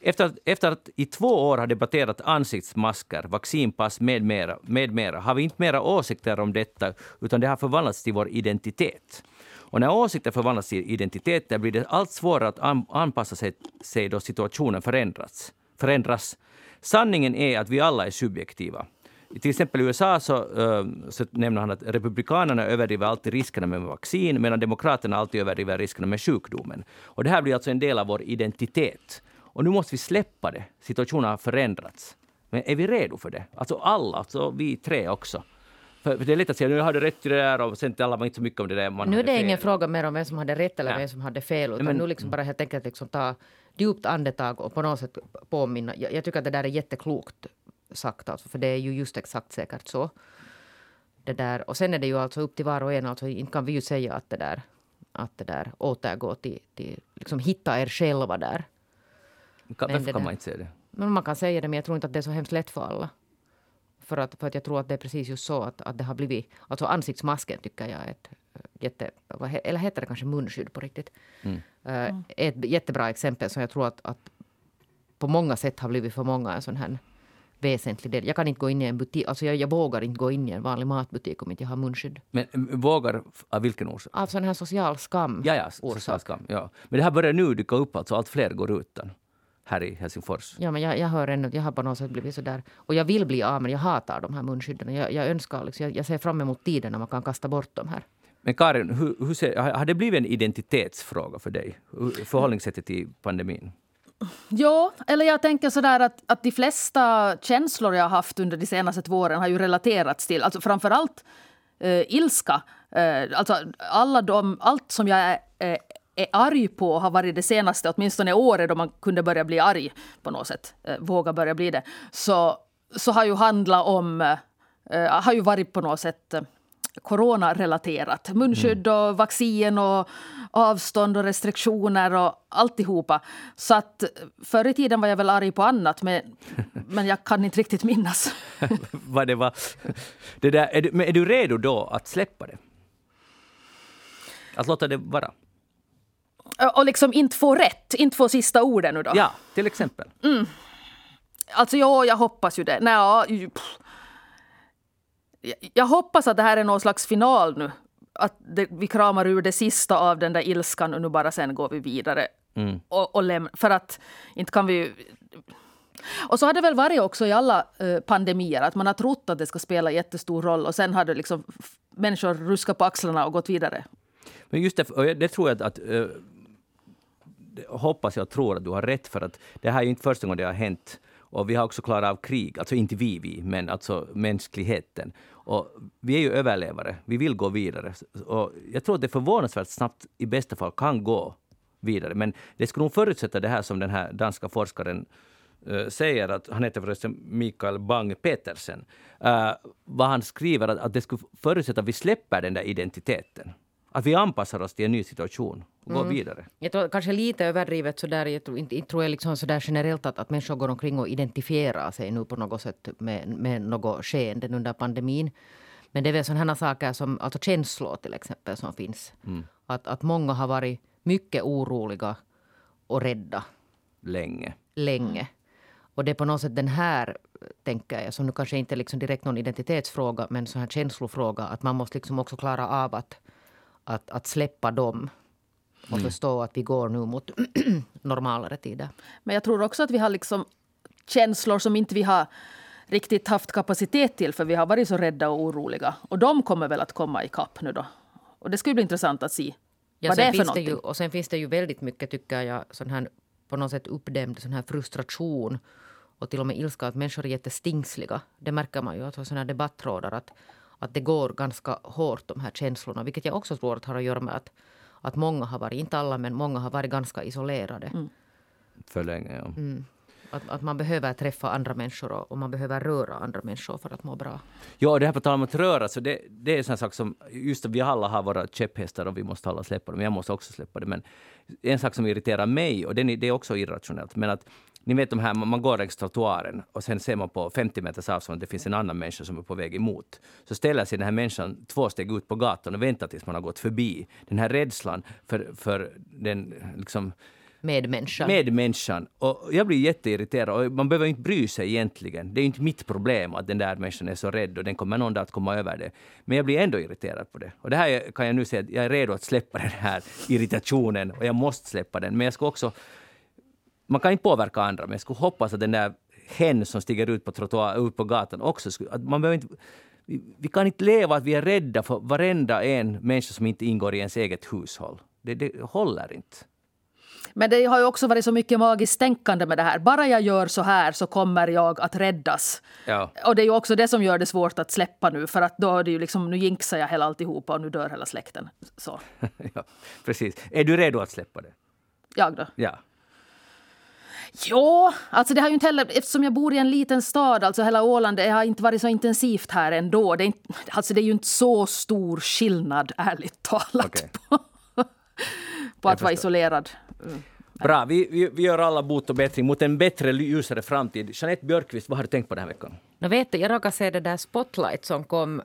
Efter, att- efter att i två år ha debatterat ansiktsmasker, vaccinpass med mera, med mera har vi inte mera åsikter om detta utan det har förvandlats till vår identitet. Och när åsikter förvandlas till identiteter blir det allt svårare att anpassa sig, sig då situationen förändras. förändras. Sanningen är att vi alla är subjektiva. I till exempel i USA så, eh, så nämner han att republikanerna överdriver alltid riskerna med vaccin medan demokraterna alltid överdriver riskerna med sjukdomen. Och det här blir alltså en del av vår identitet. Och nu måste vi släppa det. Situationen har förändrats. Men är vi redo för det? Alltså alla, alltså vi tre också. För för det är lätt att säga nu har du rätt till det där och sen talar man inte så mycket om det där. Man Nu är hade det fel. ingen fråga mer om vem som hade rätt eller Nej. vem som hade fel. Utan men- nu liksom bara helt enkelt liksom ta djupt andetag och på något sätt påminna. Jag, jag tycker att det där är jätteklokt sagt. Alltså, för det är ju just exakt säkert så. Det där. Och sen är det ju alltså upp till var och en. Alltså, inte kan vi ju säga att det där, att det där återgår till, till liksom hitta er själva där. Kan, varför kan man inte säga det? Men man kan säga det, men jag tror inte att det är så hemskt lätt för alla. För att, för att jag tror att det är precis just så att, att det har blivit... Alltså ansiktsmasken tycker jag är ett eh, jätte... vad he- Eller heter det kanske munskydd på riktigt? Mm. Eh, Ett jättebra exempel som jag tror att, att på många sätt har blivit för många en sån här väsentlig del. Jag kan inte gå in i en butik, alltså jag, jag vågar inte gå in i en vanlig matbutik om inte jag har munskydd. Men vågar, av vilken orsak? Av sån här social skam. Ja, ja, social skam. Ja. Men det här börjar nu dyka upp, alltså allt fler går utan här i Helsingfors. Ja, men jag, jag hör ännu, jag har på något sätt blivit så där. Och jag vill bli av men jag hatar de här munskydden. Jag, jag önskar, liksom, jag, jag ser fram emot tiden när man kan kasta bort de här. Men Karin, hur, hur ser, har det blivit en identitetsfråga för dig? Förhållningssättet till pandemin? Ja, eller jag tänker sådär att, att de flesta känslor jag har haft under de senaste två åren har ju relaterats till, alltså framförallt eh, ilska. Eh, alltså alla de, allt som jag är, eh, är arg på har varit det senaste, åtminstone året då man kunde börja bli arg på något sätt, eh, våga börja bli det. Så, så har ju handlat om, eh, har ju varit på något sätt eh, coronarelaterat. Munskydd och vaccin och avstånd och restriktioner och alltihopa. Så att förr i tiden var jag väl arg på annat men, men jag kan inte riktigt minnas. Vad det var. Det där, är, du, men är du redo då att släppa det? Att låta det vara? Och liksom inte få rätt, inte få sista orden nu då. Ja, till exempel. Alltså ja, jag hoppas ju det. Nej, ja. Jag- hoppas att det här är någon slags final nu. Att det, vi kramar ur det sista av den där ilskan och nu bara sen går vi vidare. Och, och läm- för att inte kan vi ju... Och så har det väl varit också i alla eh, pandemier att man har trott att det ska spela jättestor roll och sen har det liksom människor ruskat på axlarna och gått vidare. Men just det, det tror jag att, att hoppas jag tror att du har rätt för att det här är ju inte första gången det har hänt. Och vi har också klarat av krig, alltså inte vi, vi, men alltså mänskligheten. Och vi är ju överlevare, vi vill gå vidare. Och jag tror att det förvånansvärt snabbt i bästa fall kan gå vidare. Men det skulle nog förutsätta det här som den här danska forskaren eh, säger, att han heter förresten Mikael Bang Petersen, uh, eh, vad han skriver, att, att det skulle förutsätta att vi släpper den där identiteten. Att vi anpassar oss till en ny situation och går vidare. Jag tror kanske lite överdrivet sådär. Jag tror inte, inte tror jag liksom sådär generellt att, att människor går omkring och identifierar sig nu på något sätt med, med något skeende under pandemin. Men det är väl sådana saker som alltså känslor till exempel som finns. Att, att många har varit mycket oroliga och rädda Länge. länge. Och det är på något sätt den här, tänker jag, som nu kanske inte är liksom direkt någon identitetsfråga, men sån här känslofråga, att man måste liksom också klara av att, att, att släppa dem och förstå att vi går nu mot normalare tider. Men jag tror också att vi har liksom känslor som inte vi har riktigt haft kapacitet till för vi har varit så rädda och oroliga. Och de kommer väl att komma ikapp nu då. Och det skulle bli intressant att se Ja, vad det är för någonting. ju, och sen finns det ju väldigt mycket, tycker jag, sån här, på något sätt uppdämd sån här frustration och till och med ilska, att människor är jättestingsliga. Det märker man ju att sådana debattrådar att, att det går ganska hårt de här känslorna, vilket jag också tror att har att göra med att, att många har varit, inte alla, men många har varit ganska isolerade. Mm. För länge, ja. Mm. Att, att man behöver träffa andra människor och, och, man behöver röra andra människor för att må bra. Ja, det här på tal om att röra, så det, det är en sån sak som... Just att vi alla har våra käpphästar och vi måste alla släppa dem. Jag måste också släppa det. Men en sak som irriterar mig, och det är också irrationellt, men att ni vet de här, man går längs trottoaren och sen ser man på 50 meters avstånd att det finns en annan människa som är på väg emot. Så ställer sig den här människan två steg ut på gatan och väntar tills man har gått förbi. Den här rädslan för, för den liksom medmänniskan. Medmänniskan. Och jag blir jätteirriterad. Och man behöver inte bry sig egentligen. Det är inte mitt problem att den där människan är så rädd och den kommer någon dag att komma över det. Men jag blir ändå irriterad på det. Och det här kan jag nu säga jag är redo att släppa den här irritationen och jag måste släppa den. Men jag ska också... Man kan inte påverka andra, men jag skulle hoppas att den där hen som stiger ut på, trottoar, ut på gatan också skulle... Att man behöver inte, vi kan inte leva att vi är rädda för varenda en människa som inte ingår i ens eget hushåll. Det, det håller inte. Men det har ju också varit så mycket magiskt tänkande med det här. Bara jag gör så här så kommer jag att räddas. Ja. Och det är ju också det som gör det svårt att släppa nu. För att då är det ju liksom, nu jinxar jag hela alltihopa och nu dör hela släkten. Så. ja, precis. Är du redo att släppa det? Jag då? Ja. Ja, alltså det har ju inte heller, eftersom jag bor i en liten stad, alltså hela Åland, det har inte varit så intensivt här ändå. Det är, inte, alltså det är ju inte så stor skillnad, ärligt talat, okay. på, på att vara isolerad Mm. Bra, vi, vi, vi, gör alla bot och bättring mot en bättre, ljusare framtid. Jeanette Björkqvist, vad har du tänkt på den här veckan? Jag, vet, jag råkade se det där Spotlight som kom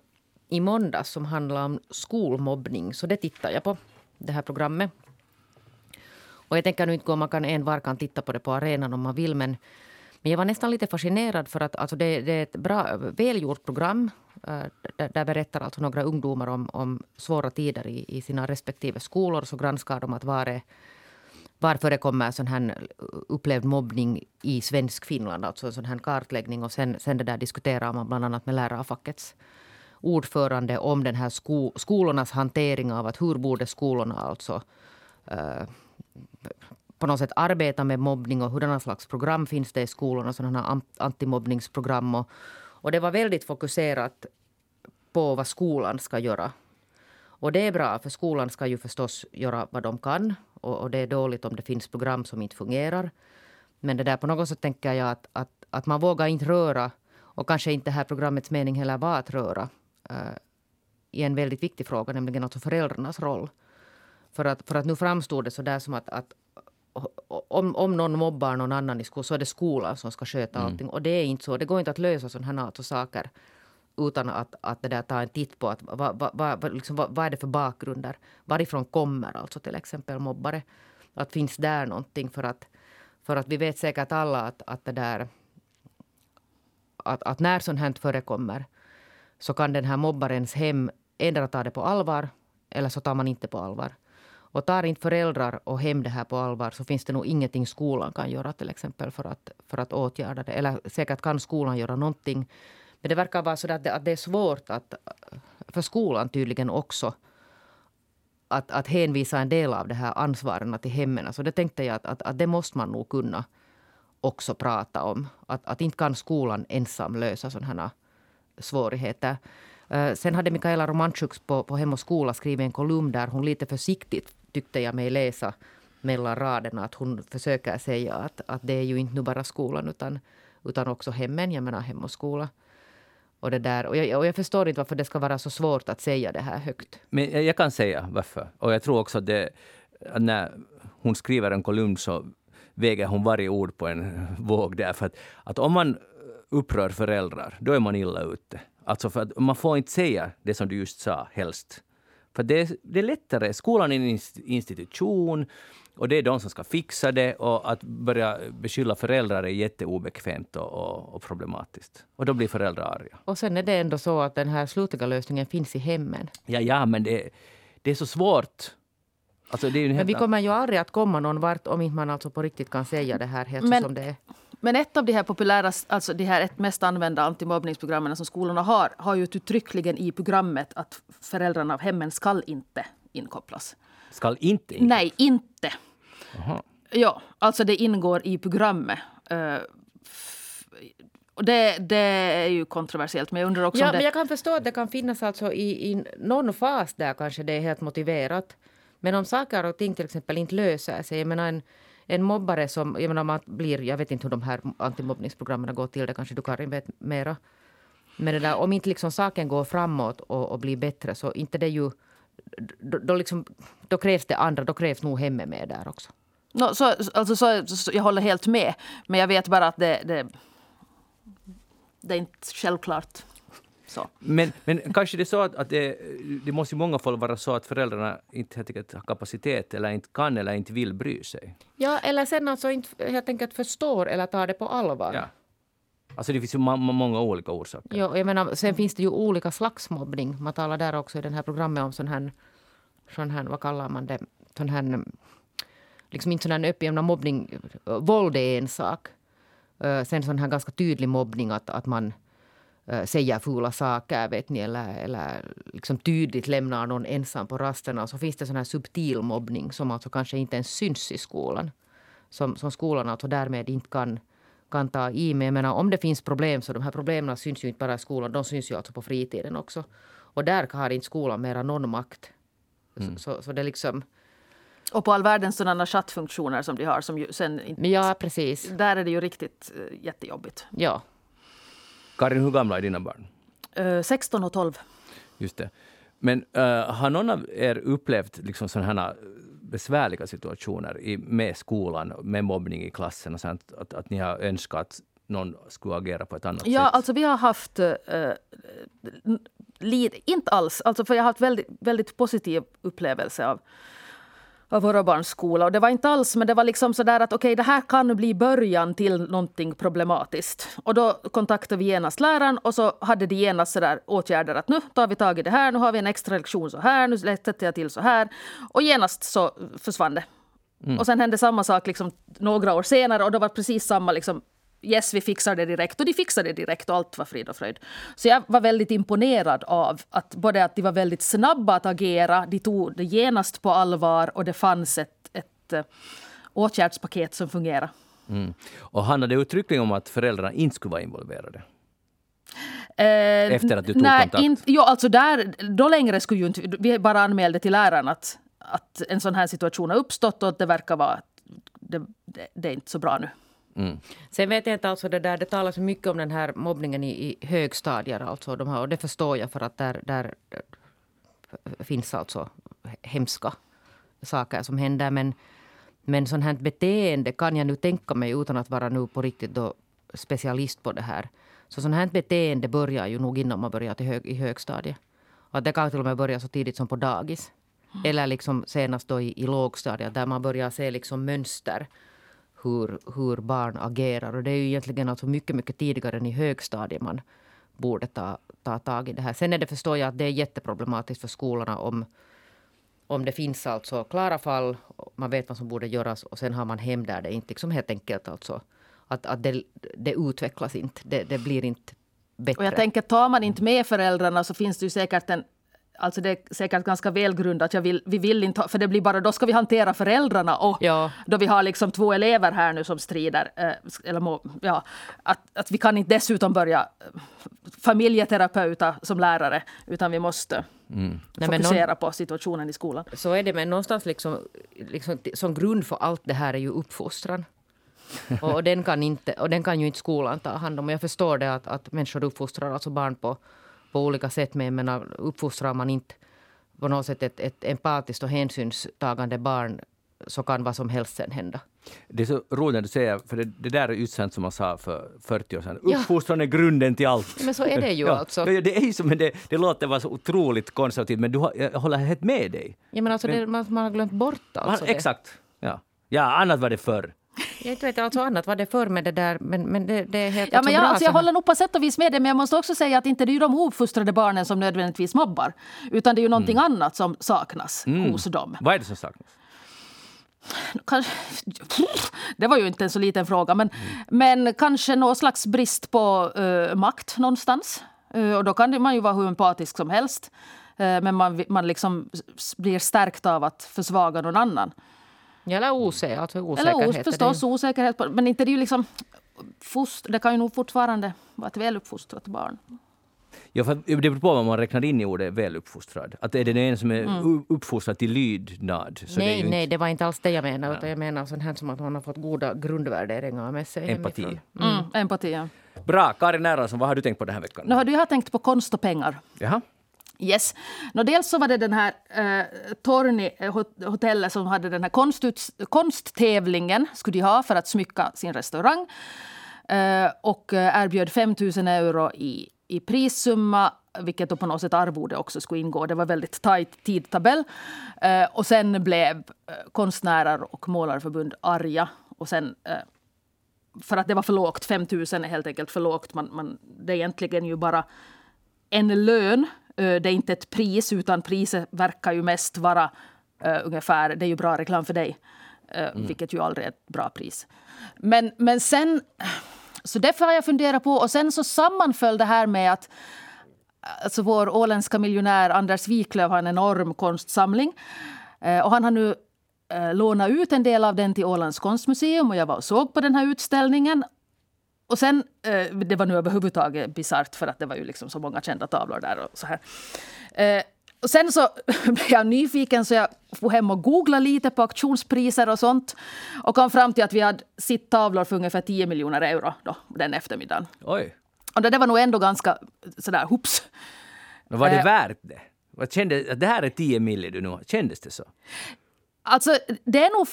i måndags som handlar om skolmobbning. Så det tittar jag på, det här programmet. Och jag tänker nu inte gå, man kan en var kan titta på det på arenan om man vill. Men, men jag var nästan lite fascinerad för att alltså det, det är ett bra, välgjort program. Eh, där, där, berättar alltså några ungdomar om, om svåra tider i, i sina respektive skolor. Så granskar de att var är var förekommer sån här upplevd mobbning i svensk Finland? Alltså en sån här kartläggning. Och sen, sen det där diskuterar man bland annat med lärarfackets ordförande om den här sko, skolornas hantering av att hur borde skolorna alltså uh, på något sätt arbeta med mobbning och hurdana slags program finns det i skolorna, sådana här antimobbningsprogram. Och, och det var väldigt fokuserat på vad skolan ska göra. Och det är bra, för skolan ska ju förstås göra vad de kan och, och, det är dåligt om det finns program som inte fungerar. Men det där på något sätt tänker jag att, att, att man vågar inte röra och kanske inte det här programmets mening heller var att röra uh, i en väldigt viktig fråga, nämligen alltså föräldrarnas roll. För att, för att nu framstod det så där som att, att om, om någon mobbar någon annan i skolan så är det skolan som ska sköta mm. allting. Och det är inte så. Det går inte att lösa sådana här alltså saker utan att, att det där ta en titt på att, vad, vad, vad, liksom, vad, vad är det för bakgrunder. Varifrån kommer alltså till exempel mobbare. Att finns där någonting för att, för att vi vet säkert alla att, att det där att, att när sånt här förekommer så kan den här mobbarens hem ändra ta det på allvar eller så tar man inte på allvar. Och tar inte föräldrar och hem det här på allvar så finns det nog ingenting skolan kan göra till exempel för att, för att åtgärda det. Eller säkert kan skolan göra någonting men det verkar vara så att det, att det är svårt att, för skolan tydligen också att, att hänvisa en del av det här ansvaren till hemmen. Så det tänkte jag att, att, att, det måste man nog kunna också prata om. Att, att inte kan skolan ensam lösa sådana här svårigheter. Eh, sen hade Mikaela Romanchuk på, på Hem och skola skrivit en kolumn där hon lite försiktigt tyckte jag mig läsa mellan raderna att hon försöker säga att, att det är ju inte nu bara skolan utan, utan också hemmen. Jag menar Hem och skola och, det där. Och, jag, och jag förstår inte varför det ska vara så svårt att säga det här högt. Men jag, kan säga varför. Och jag tror också att, det, när hon skriver en kolumn så väger hon varje ord på en våg. Därför att, att om man upprör föräldrar, då är man illa ute. Alltså för att man får inte säga det som du just sa, helst. För det, det är lättare. Skolan är en institution och det är de som ska fixa det och att börja beskylla föräldrar är jätteobekvämt och, och, och, problematiskt. Och då blir föräldrar arga. Och sen är det ändå så att den här slutliga lösningen finns i hemmen. Ja, ja men det, det är så svårt. Alltså, men vi kommer ju aldrig att komma någon vart om inte man alltså på riktigt kan säga det här helt men, som det är. Men ett av de här populära, alltså de här ett mest använda antimobbningsprogrammen som skolorna har, har ju uttryckligen i programmet att föräldrarna av hemmen skall inte inkopplas. Skall inte inkopplas? Nej, inte. Aha. Ja, alltså det ingår i programmet. Uh, Och det, det är ju kontroversiellt, men jag undrar också ja, om det... Men jag kan förstå att det kan finnas alltså i, i någon fas där kanske det är helt motiverat. Men om saker och ting till exempel inte löser sig. Jag menar en, en mobbare som... Jag menar man blir... Jag vet inte hur de här antimobbningsprogrammen går till. Det kanske du Karin vet mera. Men det där, om inte liksom saken går framåt och, och blir bättre så inte det ju... Då, då, liksom, då krävs det andra. Då krävs nog hemmet med där också. No, så, alltså, så, så, jag håller helt med. Men jag vet bara att det, det, det är inte självklart. Så. Men, men kanske det är så att, att det, det måste i många fall vara så att föräldrarna inte helt enkelt har kapacitet eller inte kan eller inte vill bry sig. Ja, eller sen alltså inte helt enkelt förstår eller tar det på allvar. Ja. Alltså det finns ju många olika orsaker. Ja, jag menar, sen finns det ju olika slags mobbning. Man talar där också i det här programmet om sån här, sån här vad kallar man det, sån här, liksom inte sån här uppgivna mobbning. Våld är en sak. Sen sån här ganska tydlig mobbning att, att man säger fula saker, vet ni, eller, eller liksom tydligt lämnar någon ensam på rasterna. Så finns det sån här subtil mobbning som alltså kanske inte ens syns i skolan. Som, som skolan alltså därmed inte kan kan ta i. Men jag menar, om det finns problem så de här problemen syns ju inte bara i skolan, de syns ju alltså på fritiden också. Och där har inte skolan mera någon makt. Mm. Så, så, det liksom... Och på all världens sådana chattfunktioner som de har. Som ju sen inte, ja, precis. Där är det ju riktigt uh, jättejobbigt. Ja. Karin, hur gamla är dina barn? Uh, 16 och 12. Just det. Men uh, har någon av er upplevt liksom sådana här besvärliga situationer i, med skolan, med mobbning i klassen och sånt, att, att ni har önskat att någon skulle agera på ett annat ja, sätt? Ja, alltså vi har haft uh, lid, inte alls, alltså för jag har haft väldigt, väldigt positiv upplevelse av av våra barns skola. Och det var inte alls, men det var liksom sådär att okej, okay, det här kan bli början till någonting problematiskt. Och då kontaktade vi genast läraren och så hade de genast sådär åtgärder att nu tar vi tag i det här, nu har vi en extra lektion så här, nu sätter jag till så här. Och genast så försvann det. Mm. Och sen hände samma sak liksom några år senare och då var det precis samma liksom yes, vi fixar det direkt. Och de fixade det direkt och allt var frid och fröjd. Så jag var väldigt imponerad av att både att de var väldigt snabba att agera, de tog det genast på allvar och det fanns ett, ett uh, åtgärdspaket som fungerade. Mm. Och handlade det uttryckligen om att föräldrarna inte skulle vara involverade? Eh, Efter att du tog nej, kontakt? In, jo, alltså där, då längre skulle ju inte... Vi bara anmälde till läraren att, att en sån här situation har uppstått och att det verkar vara... Det, det, det är inte så bra nu. Mm. Sen vet jag inte, alltså det, där, det talas mycket om den här mobbningen i, i högstadier. Alltså de här, och det förstår jag för att där, där finns alltså hemska saker som händer. Men, men sånt här beteende kan jag nu tänka mig utan att vara nu på riktigt då specialist på det här. Så sånt här beteende börjar ju nog innan man börjar till hög, i högstadiet. Och det kan till och med börja så tidigt som på dagis. Mm. Eller liksom senast då i, i lågstadiet där man börjar se liksom mönster hur, hur barn agerar. Och det är ju egentligen alltså mycket, mycket tidigare än i högstadiet man borde ta, ta tag i det här. Sen är det förstår jag att det är jätteproblematiskt för skolorna om, om det finns alltså klara fall, man vet vad som borde göras och sen har man hem där det inte liksom helt enkelt alltså att, att det, det utvecklas inte, det, det blir inte bättre. Och jag tänker, tar man inte med föräldrarna så finns det ju säkert en Alltså det är säkert ganska välgrundat. Jag vill, vi vill inte, för det blir bara, då ska vi hantera föräldrarna och ja. då vi har liksom två elever här nu som strider. Eh, eller må, ja, att, att vi kan inte dessutom börja eh, familjeterapeuta som lärare utan vi måste mm. fokusera någon, på situationen i skolan. Så är det, men någonstans liksom, liksom, som grund för allt det här är ju uppfostran. och, och, den kan inte, och den kan ju inte skolan ta hand om. Jag förstår det att, att människor uppfostrar alltså barn på på olika sätt. Men jag menar, uppfostrar man inte på något sätt ett, ett empatiskt och hänsynstagande barn så kan vad som helst sen hända. Det är så roligt när du säger, för det, det där är ju som man sa för 40 år sedan. Uppfostran är grunden till allt. Men så är det ju ja. alltså. Ja, det är ju så, men det, det låter vara så otroligt konservativt, men du har, jag håller helt med dig. Ja, men alltså men, det, man, man har glömt bort alltså man, Exakt. Ja. ja, annat var det förr. Jag inte vet alltså annat vad det för med det där, men, men det, det är helt ja, men jag, bra. Alltså jag håller nog på sätt och vis med det, men jag måste också säga att inte det är de ouppfostrade barnen som nödvändigtvis mobbar. Utan det är ju någonting mm. annat som saknas mm. hos dem. Vad är det som saknas? Kanske, det var ju inte en så liten fråga, men, mm. men kanske någon slags brist på uh, makt någonstans. Uh, och då kan man ju vara hur empatisk som helst. Uh, men man, man liksom blir stärkt av att försvaga någon annan. Eller osäkerhet. Alltså osäkerhet Eller os, förstås, osäkerhet. Men inte det är ju liksom... fost, det kan ju nog fortfarande vara ett väluppfostrat barn. Ja, för det beror på vad man räknar in i ordet väluppfostrad. Att är det en som är mm. uppfostrad till lydnad? Så nej, det nej, inte... det var inte alls det jag menade. Utan jag menar sån här som att man har fått goda grundvärderingar med sig Empati. Mm. Mm, empati, ja. Bra. Karin Erlandsson, vad har du tänkt på den här veckan? No, jag har tänkt på konst och pengar. Jaha. Yes. No, dels så var det den här eh, Torni-hotellet som hade den här konstuts, konsttävlingen skulle de ha för att smycka sin restaurang. Eh, och eh, erbjöd 5 000 euro i, i prissumma vilket då på något sätt arvode också skulle ingå. Det var väldigt tajt tidtabell. Eh, och sen blev eh, konstnärer och målarförbund arga. Och sen, eh, för att det var för lågt, 5 000 är helt enkelt för lågt. Man, man, det är egentligen ju bara en lön det är inte ett pris, utan priset verkar ju mest vara uh, ungefär, det är ju bra reklam för dig. Uh, mm. Vilket ju aldrig är ett bra pris. Men, men sen, så därför har jag funderat på, och sen så sammanföll det här med att alltså vår åländska miljonär Anders Wiklöf har en enorm konstsamling. Och han har nu lånat ut en del av den till Ålands konstmuseum och jag var och såg på den här utställningen. Och sen, eh, det var nu överhuvudtaget bisarrt för att det var ju liksom så många kända tavlor där och så här. Eh, och sen så blev jag nyfiken så jag får hem och googlade lite på auktionspriser och sånt. Och kom fram till att vi hade sitt tavlor för ungefär 10 miljoner euro då, den eftermiddagen. Oj. Och det var nog ändå ganska sådär hoops. Men var det eh, värt det? Vad kände, det här är 10 miljoner nu Kändes det så? Alltså, det är nog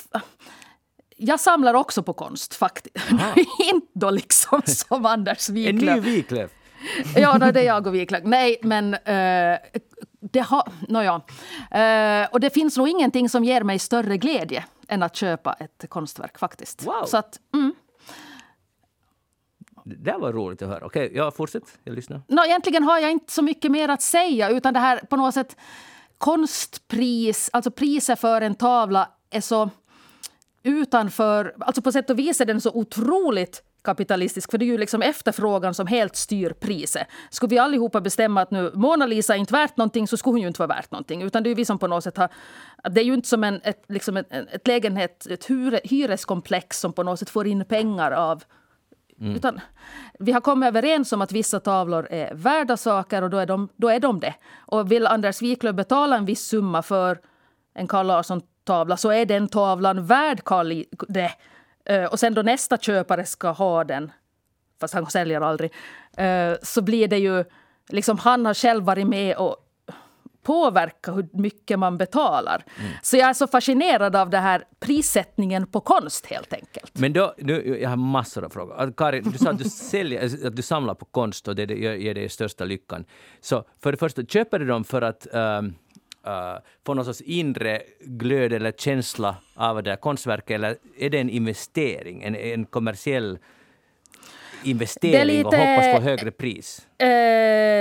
jag samlar också på konst faktiskt. Inte då liksom som Anders Wiklöf. En ny Wiklöf? ja, no, det är jag och Wiklöf. Nej, men uh, det har... Nåja. Uh, och det finns nog ingenting som ger mig större glädje än att köpa ett konstverk faktiskt. Wow. Så att, mm. Det var roligt att höra. Okej, okay, ja, fortsätt. Jag lyssnar. No, egentligen har jag inte så mycket mer att säga. Utan det här på något sätt konstpris, alltså priset för en tavla är så utanför... Alltså på sätt och vis är den så otroligt kapitalistisk, för det är ju liksom efterfrågan som helt styr priset. Skulle vi allihopa bestämma att nu Mona Lisa är inte värt någonting så skulle hon ju inte vara värt någonting. Utan det är vi som på något sätt har... Det är ju inte som en, ett, liksom ett, ett lägenhet, ett hyreskomplex som på något sätt får in pengar av Mm. Utan vi har kommit överens om att vissa tavlor är värda saker och då är de, då är de det. Och vill Anders Wiklöf betala en viss summa för en Carl Larsson tavla så är den tavlan värd Carl det. Eh, och sen då nästa köpare ska ha den, fast han säljer aldrig, eh, så blir det ju... Liksom han har själv varit med och påverka hur mycket man betalar. Mm. Så jag är så fascinerad av det här prissättningen på konst helt enkelt. Men då, nu, jag har massor av frågor. Karin, du sa att du, säljer, att du samlar på konst och det ger dig största lyckan. Så för det första, köper du dem för att um, uh, få någon sorts inre glöd eller känsla av det där konstverket eller är det en investering, en, en kommersiell investering lite, och hoppas på högre pris? Uh,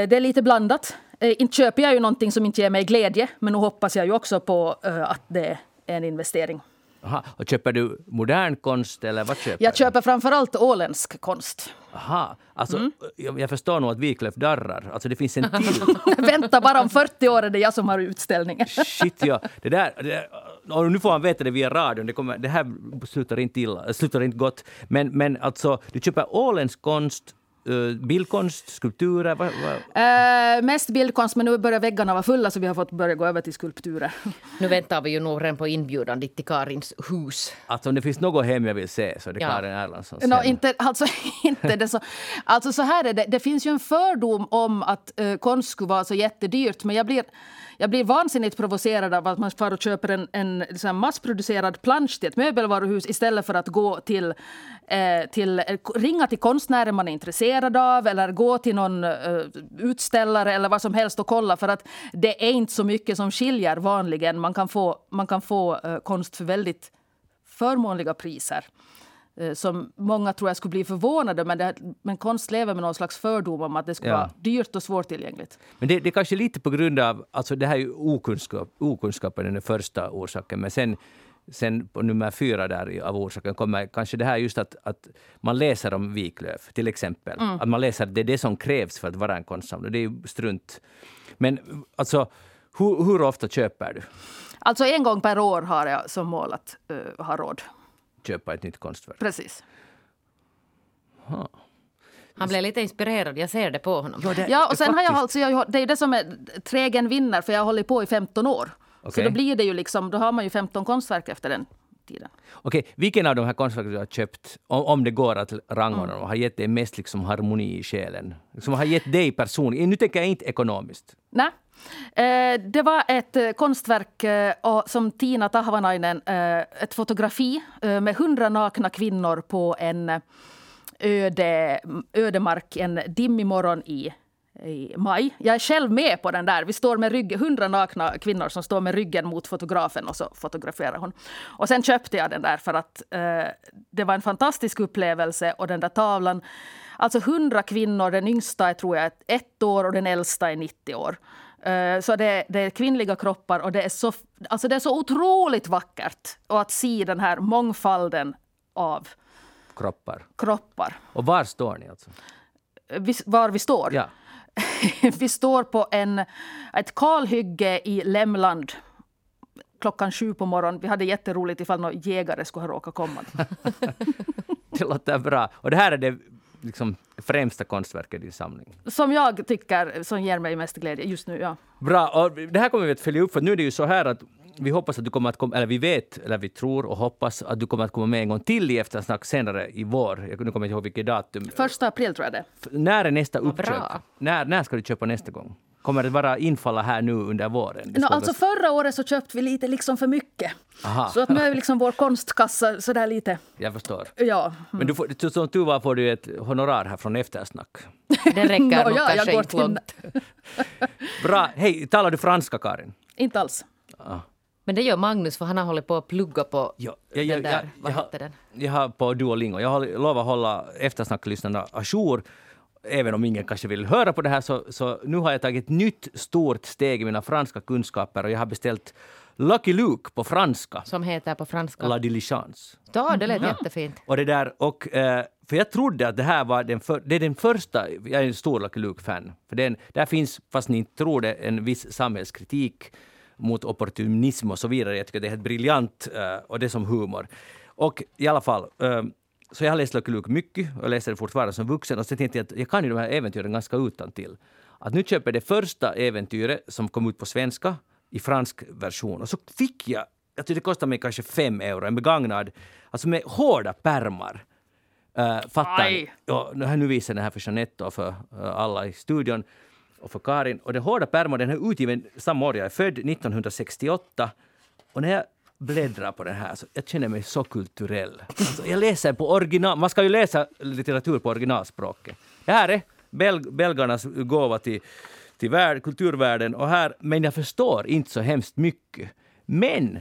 det är lite blandat. Uh, inte köper jag ju någonting som inte ger mig glädje men nu hoppas jag ju också på att det är en investering. Aha. Och köper du modern konst eller vad köper Jag köper framförallt åländsk konst. Aha. Alltså, mm. jag, jag, förstår nog att Wiklöf darrar. Alltså det finns en till. Vänta bara om 40 år är det jag som har utställningen. Shit ja. Det där, det där, och nu får han veta det via radion. Det, kommer, det här slutar inte, illa, slutar inte gott. Men, men alltså, du köper åländsk konst bildkonst, skulpturer? Va, va? Uh, mest bildkonst, men nu börjar väggarna vara fulla så vi har fått börja gå över till skulpturer. Nu väntar vi ju nog redan på inbjudan dit till Karins hus. Alltså om det finns något hem jag vill se så är det ja. Karin Erlandssons no, inte, alltså, inte det så. Alltså så här är det, det finns ju en fördom om att uh, konst skulle vara så jättedyrt men jag blir jag blir vansinnigt provocerad av att man far och köper en, en liksom massproducerad plansch till ett möbelvaruhus istället för att gå till, eh, till eh, ringa till konstnärer man är intresserad av eller gå till någon eh, utställare eller vad som helst och kolla för att det är inte så mycket som skiljer vanligen. Man kan få, man kan få eh, konst för väldigt förmånliga priser. Eh, som många tror jag skulle bli förvånade men, det, men konst lever med någon slags fördom om att det ska ja. vara dyrt och svårtillgängligt. Men det, det är kanske lite på grund av, alltså det här är ju okunskap, okunskapen är den första orsaken, men sen Sen på nummer fyra där av orsaken kommer kanske det här just att, att man läser om Wiklöf till exempel. Mm. Att man läser det är det som krävs för att vara en konstsamlare. Det är ju strunt. Men alltså, hur, hur ofta köper du? Alltså en gång per år har jag som mål att uh, ha råd köpa ett nytt konstverk. Precis. Han blev lite inspirerad, jag ser det på honom. Ja, det, Ja, och sen har jag faktiskt- alltså, jag, det är ju det som är trägen vinner, för jag har hållit på i 15 år. Så Okej. då blir det ju liksom, då har man ju 15 konstverk efter den tiden. Okej, vilken av de här konstverken du har köpt, om, om det går att rangordna Mm. har gett dig mest liksom harmoni i själen? Som har gett dig personligen, nu tänker jag inte ekonomiskt. Nej. Eh, det var ett eh, konstverk eh, som Tina Tahvanainen, eh, ett fotografi eh, med hundra nakna kvinnor på en eh, öde, ödemark en dimmig morgon i, i maj. Jag är själv med på den där. Vi står med rygg, hundra nakna kvinnor som står med ryggen mot fotografen och så fotograferar hon. Och sen köpte jag den där för att eh, det var en fantastisk upplevelse och den där tavlan Alltså hundra kvinnor, den yngsta är tror jag ett år och den äldsta är 90 år. Eh, Så det, det är kvinnliga kroppar och det är, så, alltså det är så otroligt vackert. Och att se den här mångfalden av Kroppar. kroppar. Och var står ni alltså? Vi, var vi står? Ja. Vi står på en, ett kalhygge i Lämland klockan sju på morgonen. Vi hade jätteroligt ifall någon jägare skulle ha råkat komma. Det låter bra. Och det här är det liksom, främsta konstverket i din samling. Som jag tycker som ger mig mest glädje just nu. Ja. Bra, och det här kommer vi att följa upp för nu är det ju så här att vi hoppas att du kommer att komma, eller vi vet, eller vi tror och hoppas att du kommer att komma med en gång till i Eftersnack senare i vår. Jag nu kommer inte ihåg vilket datum. Första april tror jag det. F- När är nästa uppköp? bra. När, när ska du köpa nästa gång? Kommer det vara infalla här nu under våren? No, alltså förra året så köpte vi lite liksom för mycket. Aha. Så att nu är liksom vår konstkassa sådär lite, Jag förstår. ja. Men du får, som tur var får du ett honorar här från Eftersnack. Det räcker nog ja, kanske inte långt. Bra. Hej, talar du franska Karin? Inte alls. Men det gör Magnus för han har hållit på att plugga på Ja, den där, vad har- heter den? Jag har på Duolingo. Jag har lovat hålla eftersnacklyssnarna ajour. Även om ingen kanske vill höra på det här så, så nu har jag tagit ett nytt stort steg i mina franska kunskaper och jag har beställt Lucky Luke på franska. Som heter på franska. La diligence. Ja, det lät jättefint. Och det där, och, eh, för jag trodde att det här var den, för, det är den första, jag är en stor Lucky Luke-fan, för den, där finns, fast ni inte tror det, en viss samhällskritik mot opportunism och så vidare. Jag tycker det är helt briljant eh, och det är som humor. Och i alla fall, eh, så jag har läst Lucky Luke mycket och läser det fortfarande som vuxen och sen tänkte jag att jag kan ju de här äventyren ganska utan till. Att nu köper jag det första äventyret som kom ut på svenska i fransk version och så fick jag, jag tror det kostade mig kanske fem euro, en begagnad, alltså med hårda pärmar. Uh, fattar ni? Ja, nu- visar jag den här för Jeanette och för alla i studion och för Karin. Och den hårda pärmen den är utgiven samma år. Jag är född 1968. Och när jag bläddrar på den här så jag känner mig så kulturell. Alltså, jag läser på original... Man ska ju läsa litteratur på originalspråket. Det här är belg, belgarnas gåva till, till värld, kulturvärlden. Och här, men jag förstår inte så hemskt mycket. Men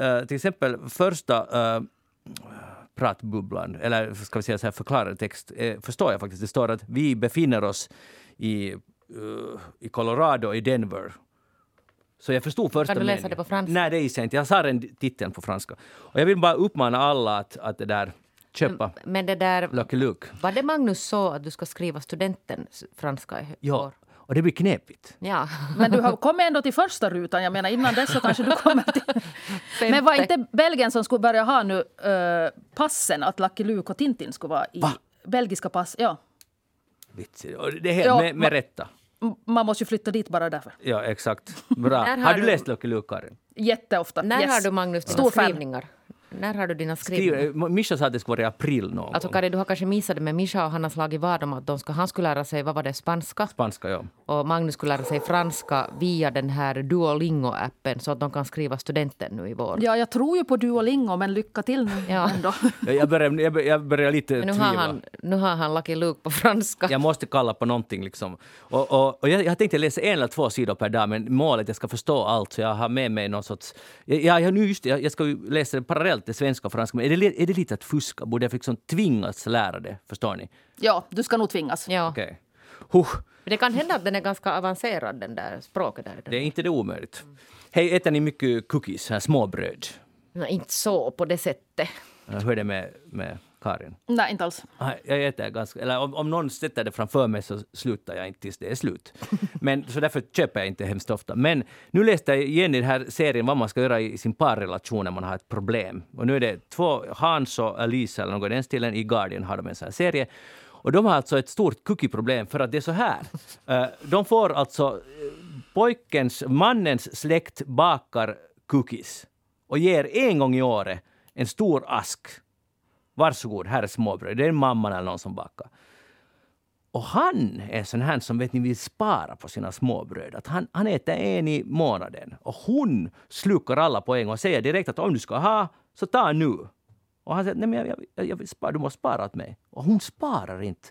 eh, till exempel första eh, pratbubblan, eller ska vi säga så här förklarad text, eh, förstår jag faktiskt. Det står att vi befinner oss i, eh, i Colorado, i Denver. Så jag förstod första Kan du läsa meningen. det på franska? Nej, det jag inte. Jag sa den titeln på franska. Och jag vill bara uppmana alla att, att det där, köpa Men det där, Lucky Luke. var det Magnus sa att du ska skriva studentens franska i Ja, år? och det blir knepigt. Ja. Men du har kommit ändå till första rutan. Jag menar innan dess så kanske du kommer till... Men var inte Belgien som skulle börja ha nu eh, passen att Lucky Luke och Tintin skulle vara i Va? belgiska pass? Ja. Vitsigt. Det är helt Ja, med, med rätta. Man måste ju flytta dit bara därför. Ja, exakt. Bra. Har, har du läst Lucky Luke, Karin? Jätteofta. När yes. har du Magnus dina Stor fan. När har du dina skrivningar? Skriv, Mischa sa att det skulle vara i april någon Alltså. Kari, du har kanske missat det, men Mischa och han har slagit vad om att de ska, han skulle lära sig, vad var det, spanska? Spanska, ja. Och Magnus skulle lära sig franska via den här Duolingo-appen så att de kan skriva studenten nu i vår. Ja, jag tror ju på Duolingo, men lycka till nu Ja. ändå. Jag- börjar, jag börjar, jag börjar lite Men nu tvivla. har, han, nu har han Lucky Luke på franska. Jag måste kalla på någonting. Liksom. Och, och, och jag, jag tänkte läsa en eller två sidor per dag, men målet är att jag ska förstå allt. Så jag har med mig någon sorts... Jag, jag, nu just, jag, jag ska läsa det parallellt, det svenska och franska. Men är det, är det lite att fuska? Borde jag liksom tvingas lära det? Förstår ni? Ja, du ska nog tvingas. Ja. Okej. Huh, Men Det kan hända att den är ganska avancerad, den där språket. Där. det är inte det omöjligt. Hej, äter ni mycket cookies, här småbröd? Nej, inte så på det sättet. Hur är det med, med Karin? Nej, inte alls. Jag äter ganska, eller om, om någon sätter det framför mig så slutar jag inte tills det är slut. Men, så därför köper jag inte hemskt ofta. Men nu läste jag igen i den här serien vad man ska göra i sin parrelation när man har ett problem. Och nu är det två, Hans och Elisa eller något i den stilen, i Guardian har de en sån här serie. Och de har alltså ett stort cookie-problem för att det är så här. Uh, de får alltså, eh, pojkens, mannens släkt bakar cookies och ger en gång i året en stor ask. Varsågod, här är småbröd. Det är mamman eller någon som bakar. Och han är en sån här som vet ni vill spara på sina småbröd. Att han, han äter en i månaden. Och hon slukar alla på en gång och säger direkt att om du ska ha, så ta nu. Och han säger nej men jag, jag, jag, spara, du måste spara åt mig. Och hon sparar inte.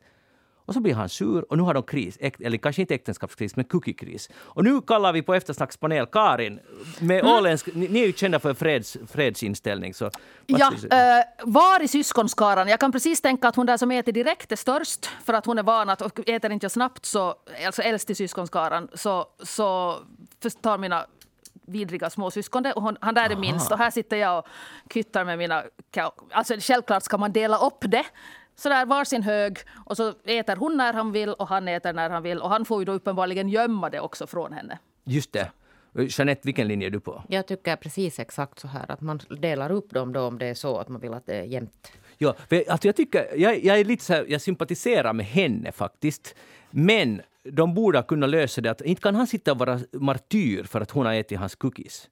Och så blir han sur och nu har de kris, eller kanske inte äktenskapskris, men cookie-kris. Och nu kallar vi på eftersnackspanel Karin, med mm. åländsk, ni, ni är ju kända för freds, fredsinställning. Så, ja, äh, var i syskonskaran? Jag kan precis tänka att hon där som äter direkt är störst, för att hon är van att, och äter inte snabbt, så, alltså äldst i syskonskaran, så, så tar mina vidriga småsyskon och hon, han där är minst och här sitter jag och kyttar med mina... Alltså självklart ska man dela upp det sådär varsin hög och så äter hon när han vill och han äter när han vill. Och han får ju då uppenbarligen gömma det också från henne. Just det. Jeanette, vilken linje är du på? Jag tycker precis exakt så här att man delar upp dem då om det är så att man vill att det är jämnt. Ja, alltså jag, tycker, jag, jag är lite så här, jag sympatiserar med henne faktiskt. Men de borde kunna lösa det. Att, inte kan han sitta och vara martyr för att hon har ätit hans cookies.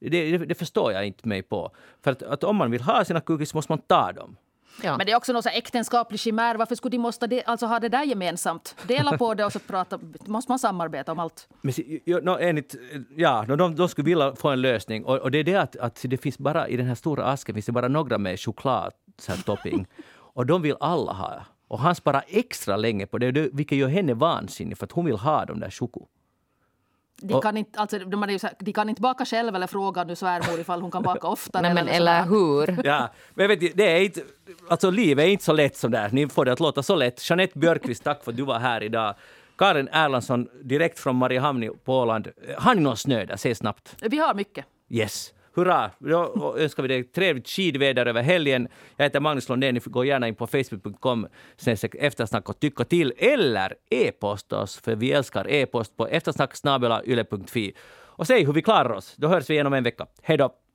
Det, det, det förstår jag inte mig på. För att, att, om man vill ha sina cookies måste man ta dem. Ja. Men det är också någon äktenskaplig chimär. Varför skulle de måste de, alltså ha det där gemensamt? Dela på det och så prata, måste man samarbeta om allt. Men, ja, no, enligt, ja, de, de skulle vilja få en lösning. Och, och det är det att, att det finns bara i den här stora asken finns det bara några med choklad topping. och de vill alla ha. Och han sparar extra länge på det, vilket gör henne vansinnig för att hon vill ha de där choko. De kan, inte, alltså, de, de kan inte baka själv eller fråga nu svärmor ifall hon kan baka oftare. Nej, men eller, eller hur? Ja, men vet, det är inte, alltså livet är inte så lätt som det Ni får det att låta så lätt. Jeanette Björkqvist, tack för att du var här idag. Karin Erlandsson, direkt från Mariehamn på Åland. Har ni någon snö där? Säg snabbt. Vi har mycket. Yes. Hurra! Då önskar vi dig trevligt skidväder över helgen. Jag heter Magnus Lundén. Ni går gå gärna in på facebook.com eftersnack och tycka till. Eller e-posta oss, för vi älskar e-post på eftersnacksnabelayle.fi. Och säg hur vi klarar oss. Då hörs vi igen om en vecka. Hej då!